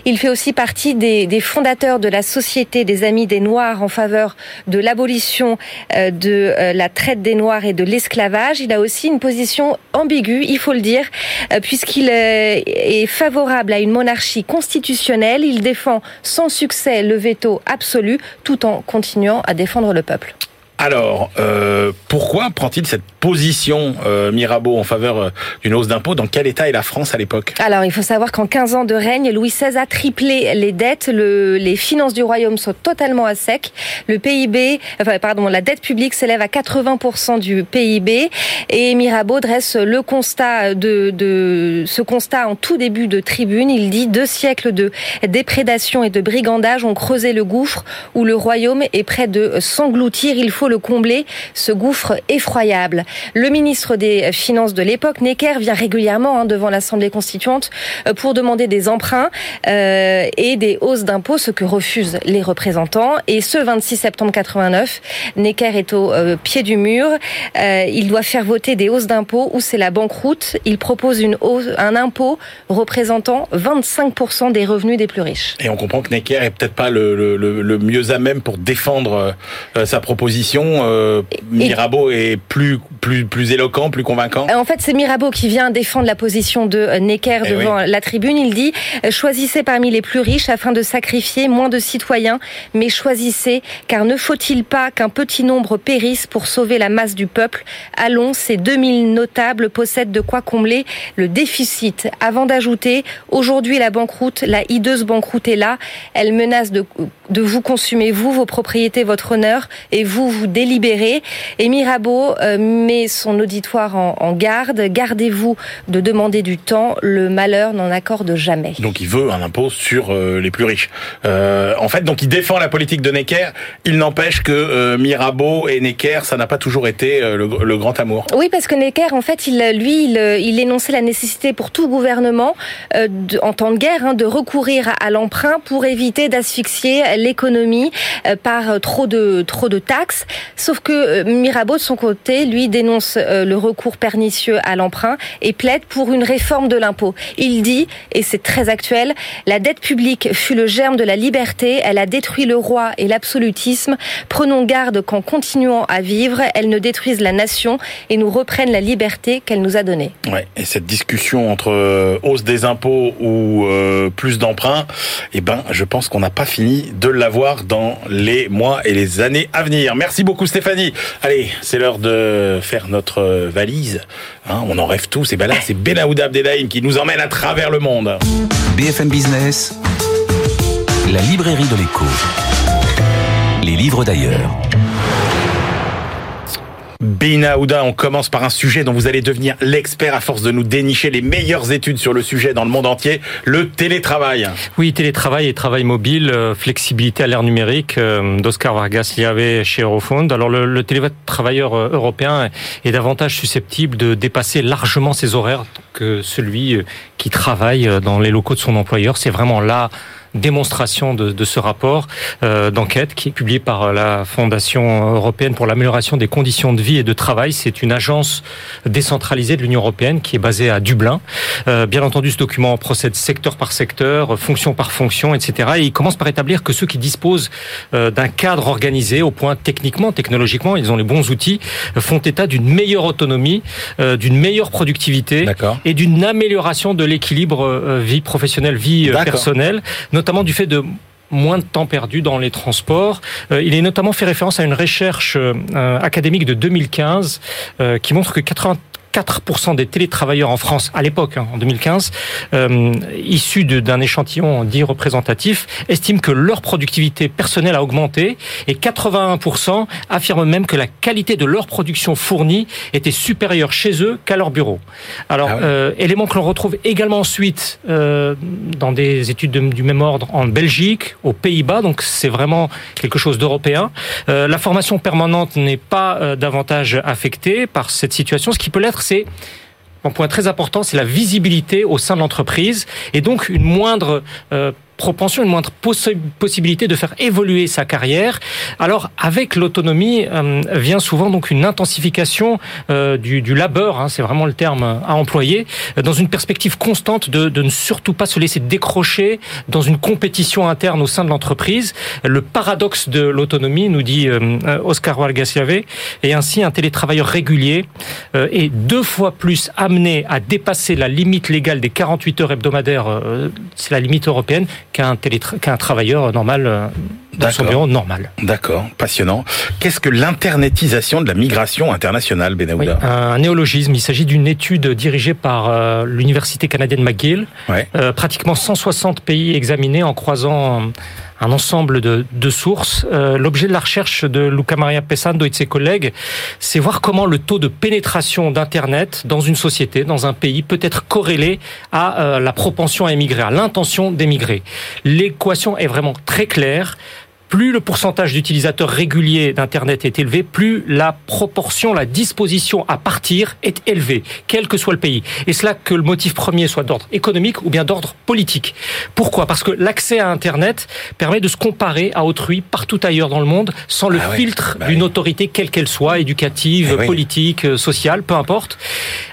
Il fait aussi partie des, fondateurs de la Société des Amis des Noirs en faveur de l'abolition euh, de euh, la traite des Noirs et de l'esclavage. Il a aussi une position ambiguë, il faut le dire, euh, puisqu'il est favorable à une monarchie constitutionnelle. Il défend sans succès le veto absolu tout en continuant à défendre le peuple. Alors, euh, pourquoi prend-il cette position euh, Mirabeau en faveur euh, d'une hausse d'impôts? Dans quel état est la France à l'époque? Alors, il faut savoir qu'en 15 ans de règne, Louis XVI a triplé les dettes, le, les finances du royaume sont totalement à sec, le PIB, pardon, la dette publique s'élève à 80% du PIB, et Mirabeau dresse le constat de, ce constat en tout début de tribune. Il dit deux siècles de déprédation et de brigandage ont creusé le gouffre où le royaume est près de s'engloutir. Le combler, ce gouffre effroyable. Le ministre des Finances de l'époque, Necker, vient régulièrement hein, devant l'Assemblée constituante euh, pour demander des emprunts euh, et des hausses d'impôts, ce que refusent les représentants. Et ce 26 septembre 89, Necker est au euh, pied du mur. il doit faire voter des hausses d'impôts où c'est la banqueroute. Il propose un impôt représentant 25% des revenus des plus riches. Et on comprend que Necker est peut-être pas le, mieux à même pour défendre sa proposition euh, Mirabeau est plus, plus, plus éloquent, plus convaincant En fait, c'est Mirabeau qui vient défendre la position de euh, Necker eh devant la tribune. Il dit euh, choisissez parmi les plus riches afin de sacrifier moins de citoyens, mais choisissez, car ne faut-il pas qu'un petit nombre périsse pour sauver la masse du peuple? Allons, ces 2000 notables possèdent de quoi combler le déficit. Avant d'ajouter, aujourd'hui la banqueroute, la hideuse banqueroute est là. Elle menace de, de vous consumer, vous, vos propriétés, votre honneur, et vous, vous délibérer. Et Mirabeau euh, met son auditoire en, garde. Gardez-vous de demander du temps. Le malheur n'en accorde jamais. Donc il veut un impôt sur euh, les plus riches. Euh, en fait, donc il défend la politique de Necker. Il n'empêche que Mirabeau et Necker, ça n'a pas toujours été le, grand amour. Oui, parce que Necker, en fait, il, lui, il, énonçait la nécessité pour tout gouvernement, en temps de guerre, hein, de recourir à, l'emprunt pour éviter d'asphyxier l'économie par trop de trop de taxes. Sauf que euh, Mirabeau, de son côté, lui dénonce euh, le recours pernicieux à l'emprunt et plaide pour une réforme de l'impôt. Il dit, et c'est très actuel, la dette publique fut le germe de la liberté, elle a détruit le roi et l'absolutisme. Prenons garde qu'en continuant à vivre, elle ne détruise la nation et nous reprenne la liberté qu'elle nous a donnée. Ouais, et cette discussion entre euh, hausse des impôts ou plus d'emprunts, eh ben, je pense qu'on n'a pas fini de l'avoir dans les mois et les années à venir. Merci beaucoup Stéphanie. Allez, c'est l'heure de faire notre valise. Hein, on en rêve tous. Et ben là, c'est Benaouda Abdelhaim qui nous emmène à travers le monde. BFM Business, la librairie de l'écho. Les livres d'ailleurs. Bina on commence par un sujet dont vous allez devenir l'expert à force de nous dénicher les meilleures études sur le sujet dans le monde entier, le télétravail. Oui, télétravail et travail mobile, euh, flexibilité à l'ère numérique, euh, d'Oscar Vargas avait chez Eurofond. Alors le, le télétravailleur euh, européen est davantage susceptible de dépasser largement ses horaires que celui qui travaille dans les locaux de son employeur. C'est vraiment là démonstration de, de ce rapport euh, d'enquête qui est publié par la Fondation européenne pour l'amélioration des conditions de vie et de travail. C'est une agence décentralisée de l'Union européenne qui est basée à Dublin. Euh, bien entendu, ce document procède secteur par secteur, fonction par fonction, etc. Et il commence par établir que ceux qui disposent euh, d'un cadre organisé au point techniquement, technologiquement, ils ont les bons outils, font état d'une meilleure autonomie, d'une meilleure productivité et d'une amélioration de l'équilibre vie professionnelle, vie personnelle, notamment du fait de moins de temps perdu dans les transports. il est notamment fait référence à une recherche académique de 2015 qui montre que 80 4% des télétravailleurs en France, à l'époque, hein, en 2015, euh, issus d'un échantillon dit représentatif, estiment que leur productivité personnelle a augmenté et 81% affirment même que la qualité de leur production fournie était supérieure chez eux qu'à leur bureau. Alors, ah euh, élément que l'on retrouve également ensuite euh, dans des études du même ordre en Belgique, aux Pays-Bas, donc c'est vraiment quelque chose d'européen. Euh, la formation permanente n'est pas euh, davantage affectée par cette situation, ce qui peut l'être c'est un point très important, c'est la visibilité au sein de l'entreprise. Et donc une moindre euh, propension, une moindre possibilité de faire évoluer sa carrière. Alors avec l'autonomie euh, vient souvent donc une intensification euh, du, du, labeur, hein, c'est vraiment le terme à employer, dans une perspective constante de, de, ne surtout pas se laisser décrocher dans une compétition interne au sein de l'entreprise. Le paradoxe de l'autonomie, nous dit euh, Oscar Walgasiave, et ainsi un télétravailleur régulier est deux fois plus amené à dépasser la limite légale des 48 heures hebdomadaires, c'est la limite européenne, qu'un qu'un travailleur normal euh, dans son bureau normal. D'accord, passionnant. Qu'est-ce que l'internetisation de la migration internationale, Benahouda Un néologisme. Il s'agit d'une étude dirigée par euh, l'université canadienne McGill. Euh, pratiquement 160 pays examinés en croisant un ensemble de, de sources. Euh, l'objet de la recherche de Luca Maria Pesando et de ses collègues, c'est voir comment le taux de pénétration d'Internet dans une société, dans un pays, peut être corrélé à euh, la propension à émigrer, à l'intention d'émigrer. L'équation est vraiment très claire plus le pourcentage d'utilisateurs réguliers d'Internet est élevé, plus la proportion, la disposition à partir est élevée, quel que soit le pays. Et cela que le motif premier soit d'ordre économique ou bien d'ordre politique. Pourquoi? Parce que l'accès à Internet permet de se comparer à autrui partout ailleurs dans le monde sans le ah filtre bah d'une autorité quelle qu'elle soit, éducative, eh politique, euh, sociale, peu importe.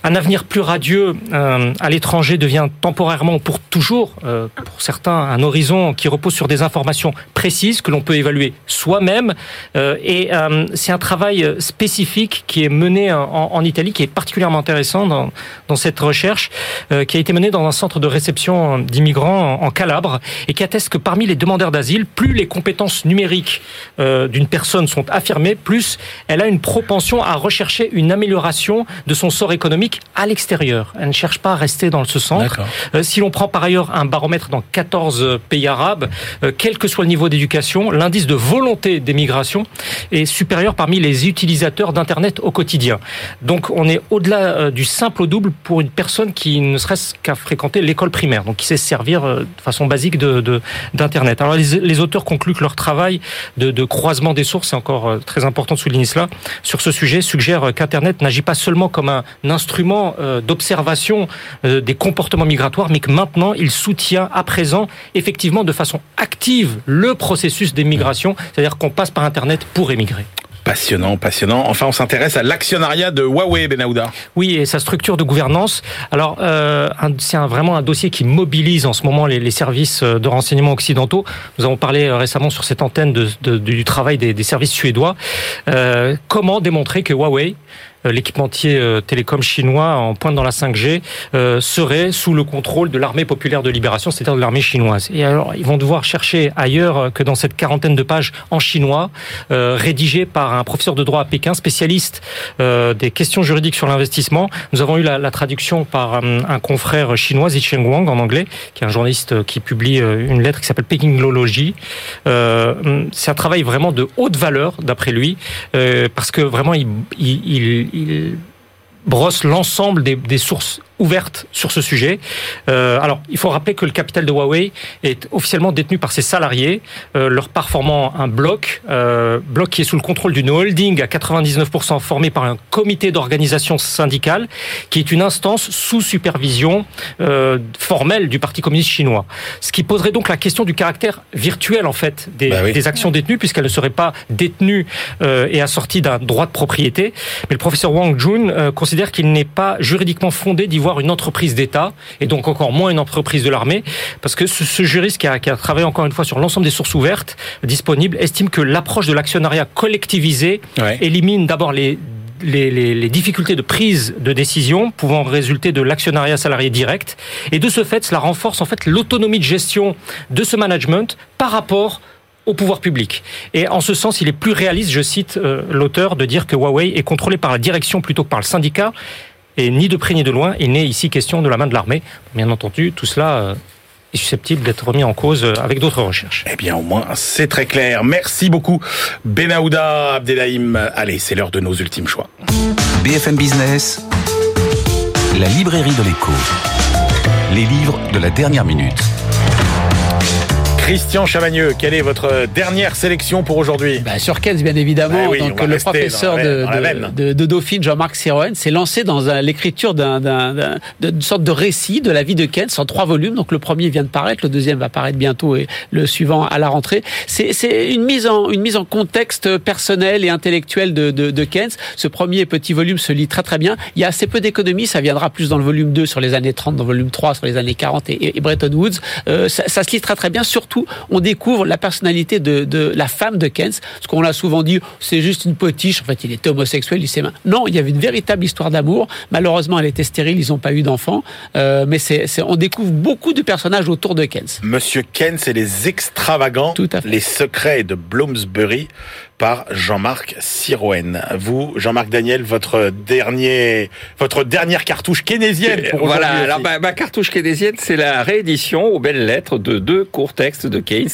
Un avenir plus radieux euh, à l'étranger devient temporairement, pour toujours, euh, pour certains, un horizon qui repose sur des informations précises que l'on peut évaluer soi-même. Euh, et euh, c'est un travail spécifique qui est mené en, Italie, qui est particulièrement intéressant dans, dans cette recherche, euh, qui a été menée dans un centre de réception d'immigrants en, Calabre, et qui atteste que parmi les demandeurs d'asile, plus les compétences numériques d'une personne sont affirmées, plus elle a une propension à rechercher une amélioration de son sort économique à l'extérieur. Elle ne cherche pas à rester dans ce centre. si l'on prend par ailleurs un baromètre dans 14 pays arabes, quel que soit le niveau d'éducation, l'indice de volonté d'émigration est supérieur parmi les utilisateurs d'Internet au quotidien. Donc on est au-delà euh, du simple au double pour une personne qui ne serait-ce qu'à fréquenter l'école primaire, donc qui sait se servir euh, de façon basique d'Internet. Alors les, auteurs concluent que leur travail de, croisement des sources, c'est encore euh, très important de souligner cela, sur ce sujet suggère qu'Internet n'agit pas seulement comme un instrument d'observation des comportements migratoires, mais que maintenant il soutient à présent effectivement de façon active le processus d'émigration, c'est-à-dire qu'on passe par Internet pour émigrer. Passionnant, passionnant. Enfin, on s'intéresse à l'actionnariat de Huawei, Benahouda. Oui, et sa structure de gouvernance. Alors, euh, c'est vraiment un dossier qui mobilise en ce moment les, services de renseignement occidentaux. Nous avons parlé euh, récemment sur cette antenne du travail des, services suédois. Euh, comment démontrer que Huawei euh, l'équipementier euh, télécom chinois en pointe dans la 5G euh, serait sous le contrôle de l'armée populaire de libération, c'est-à-dire de l'armée chinoise. Et alors, ils vont devoir chercher ailleurs que dans cette quarantaine de pages en chinois, rédigées par un professeur de droit à Pékin, spécialiste des questions juridiques sur l'investissement. Nous avons eu la, traduction par un, confrère chinois, Zicheng Wang, en anglais, qui est un journaliste qui publie une lettre qui s'appelle Pekingology. c'est un travail vraiment de haute valeur, d'après lui, parce que vraiment, il, il il brosse l'ensemble des, sources ouverte sur ce sujet. Euh, alors, il faut rappeler que le capital de Huawei est officiellement détenu par ses salariés, euh, leur part formant un bloc, euh, bloc qui est sous le contrôle d'une holding à 99% formée par un comité d'organisation syndicale, qui est une instance sous supervision euh, formelle du Parti communiste chinois. Ce qui poserait donc la question du caractère virtuel en fait des, bah des actions détenues, puisqu'elles ne seraient pas détenues euh, et assorties d'un droit de propriété. Mais le professeur Wang Jun euh, considère qu'il n'est pas juridiquement fondé d'y voir une entreprise d'État et donc encore moins une entreprise de l'armée, parce que ce, juriste qui a, qui a, travaillé encore une fois sur l'ensemble des sources ouvertes disponibles estime que l'approche de l'actionnariat collectivisé élimine d'abord les les, les, les, difficultés de prise de décision pouvant résulter de l'actionnariat salarié direct. Et de ce fait, cela renforce en fait l'autonomie de gestion de ce management par rapport au pouvoir public. Et en ce sens, il est plus réaliste, je cite euh, l'auteur, de dire que Huawei est contrôlé par la direction plutôt que par le syndicat, et ni de près ni de loin, il n'est ici question de la main de l'armée. Bien entendu, tout cela euh, est susceptible d'être remis en cause euh, avec d'autres recherches. Eh bien, au moins, c'est très clair. Merci beaucoup, Benaouda Abdelhaim. Allez, c'est l'heure de nos ultimes choix. BFM Business, la librairie de l'écho. Les livres de la dernière minute. Christian Chavagneux, quelle est votre dernière sélection pour aujourd'hui? Bah, Sur Keynes, bien évidemment. Bah donc, le professeur de, de, Dauphine, Jean-Marc Siroen, s'est lancé dans l'écriture d'une sorte de récit de la vie de Keynes en trois volumes. Donc, le premier vient de paraître, le deuxième va paraître bientôt et le suivant à la rentrée. C'est une mise en une mise en contexte personnel et intellectuel de, de, Keynes. Ce premier petit volume se lit très très bien. Il y a assez peu d'économie, ça viendra plus dans le volume 2 sur les années 30, dans le volume 3 sur les années 40 et, Bretton Woods. Euh, ça, ça, se lit très très bien, surtout on découvre la personnalité de, la femme de Keynes. Ce qu'on l'a souvent dit, c'est juste une potiche. En fait, il était homosexuel, il s'est... Non, il y avait une véritable histoire d'amour. Malheureusement, elle était stérile, ils n'ont pas eu d'enfant. Euh, mais c'est, on découvre beaucoup de personnages autour de Keynes. Monsieur Keynes et les extravagants, les secrets de Bloomsbury par Jean-Marc Sirouen. Vous, Jean-Marc Daniel, votre dernier, votre dernière cartouche keynésienne. Pour voilà. Alors ma, cartouche keynésienne, c'est la réédition aux belles lettres de deux courts textes de Keynes,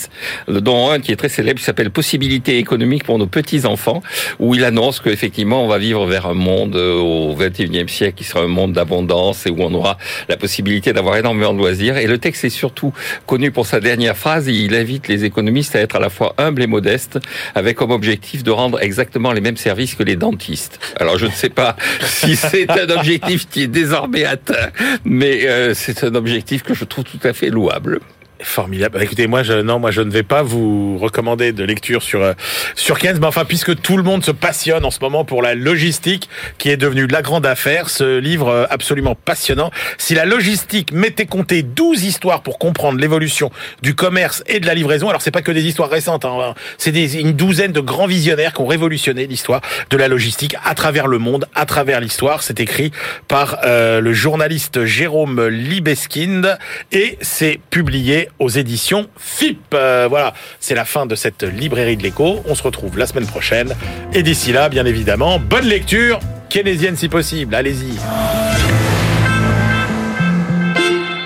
dont un qui est très célèbre, qui s'appelle Possibilités économiques pour nos petits enfants, où il annonce qu'effectivement on va vivre vers un monde euh, au 21e siècle qui sera un monde d'abondance et où on aura la possibilité d'avoir énormément de loisirs. Et le texte est surtout connu pour sa dernière phrase. Il invite les économistes à être à la fois humbles et modestes, avec comme objectif de rendre exactement les mêmes services que les dentistes. Alors je ne sais pas si c'est un objectif qui est désormais atteint, mais euh, c'est un objectif que je trouve tout à fait louable. Formidable. Bah, écoutez, moi, je, non, moi, je ne vais pas vous recommander de lecture sur euh, sur Keynes, mais enfin, puisque tout le monde se passionne en ce moment pour la logistique, qui est devenue la grande affaire, ce livre euh, absolument passionnant. Si la logistique mettait compter 12 histoires pour comprendre l'évolution du commerce et de la livraison, alors c'est pas que des histoires récentes, hein, c'est une douzaine de grands visionnaires qui ont révolutionné l'histoire de la logistique à travers le monde, à travers l'histoire. C'est écrit par euh, le journaliste Jérôme Libeskind et c'est publié aux éditions FIP. Euh, voilà, c'est la fin de cette librairie de l'écho. On se retrouve la semaine prochaine. Et d'ici là, bien évidemment, bonne lecture, keynésienne si possible. Allez-y.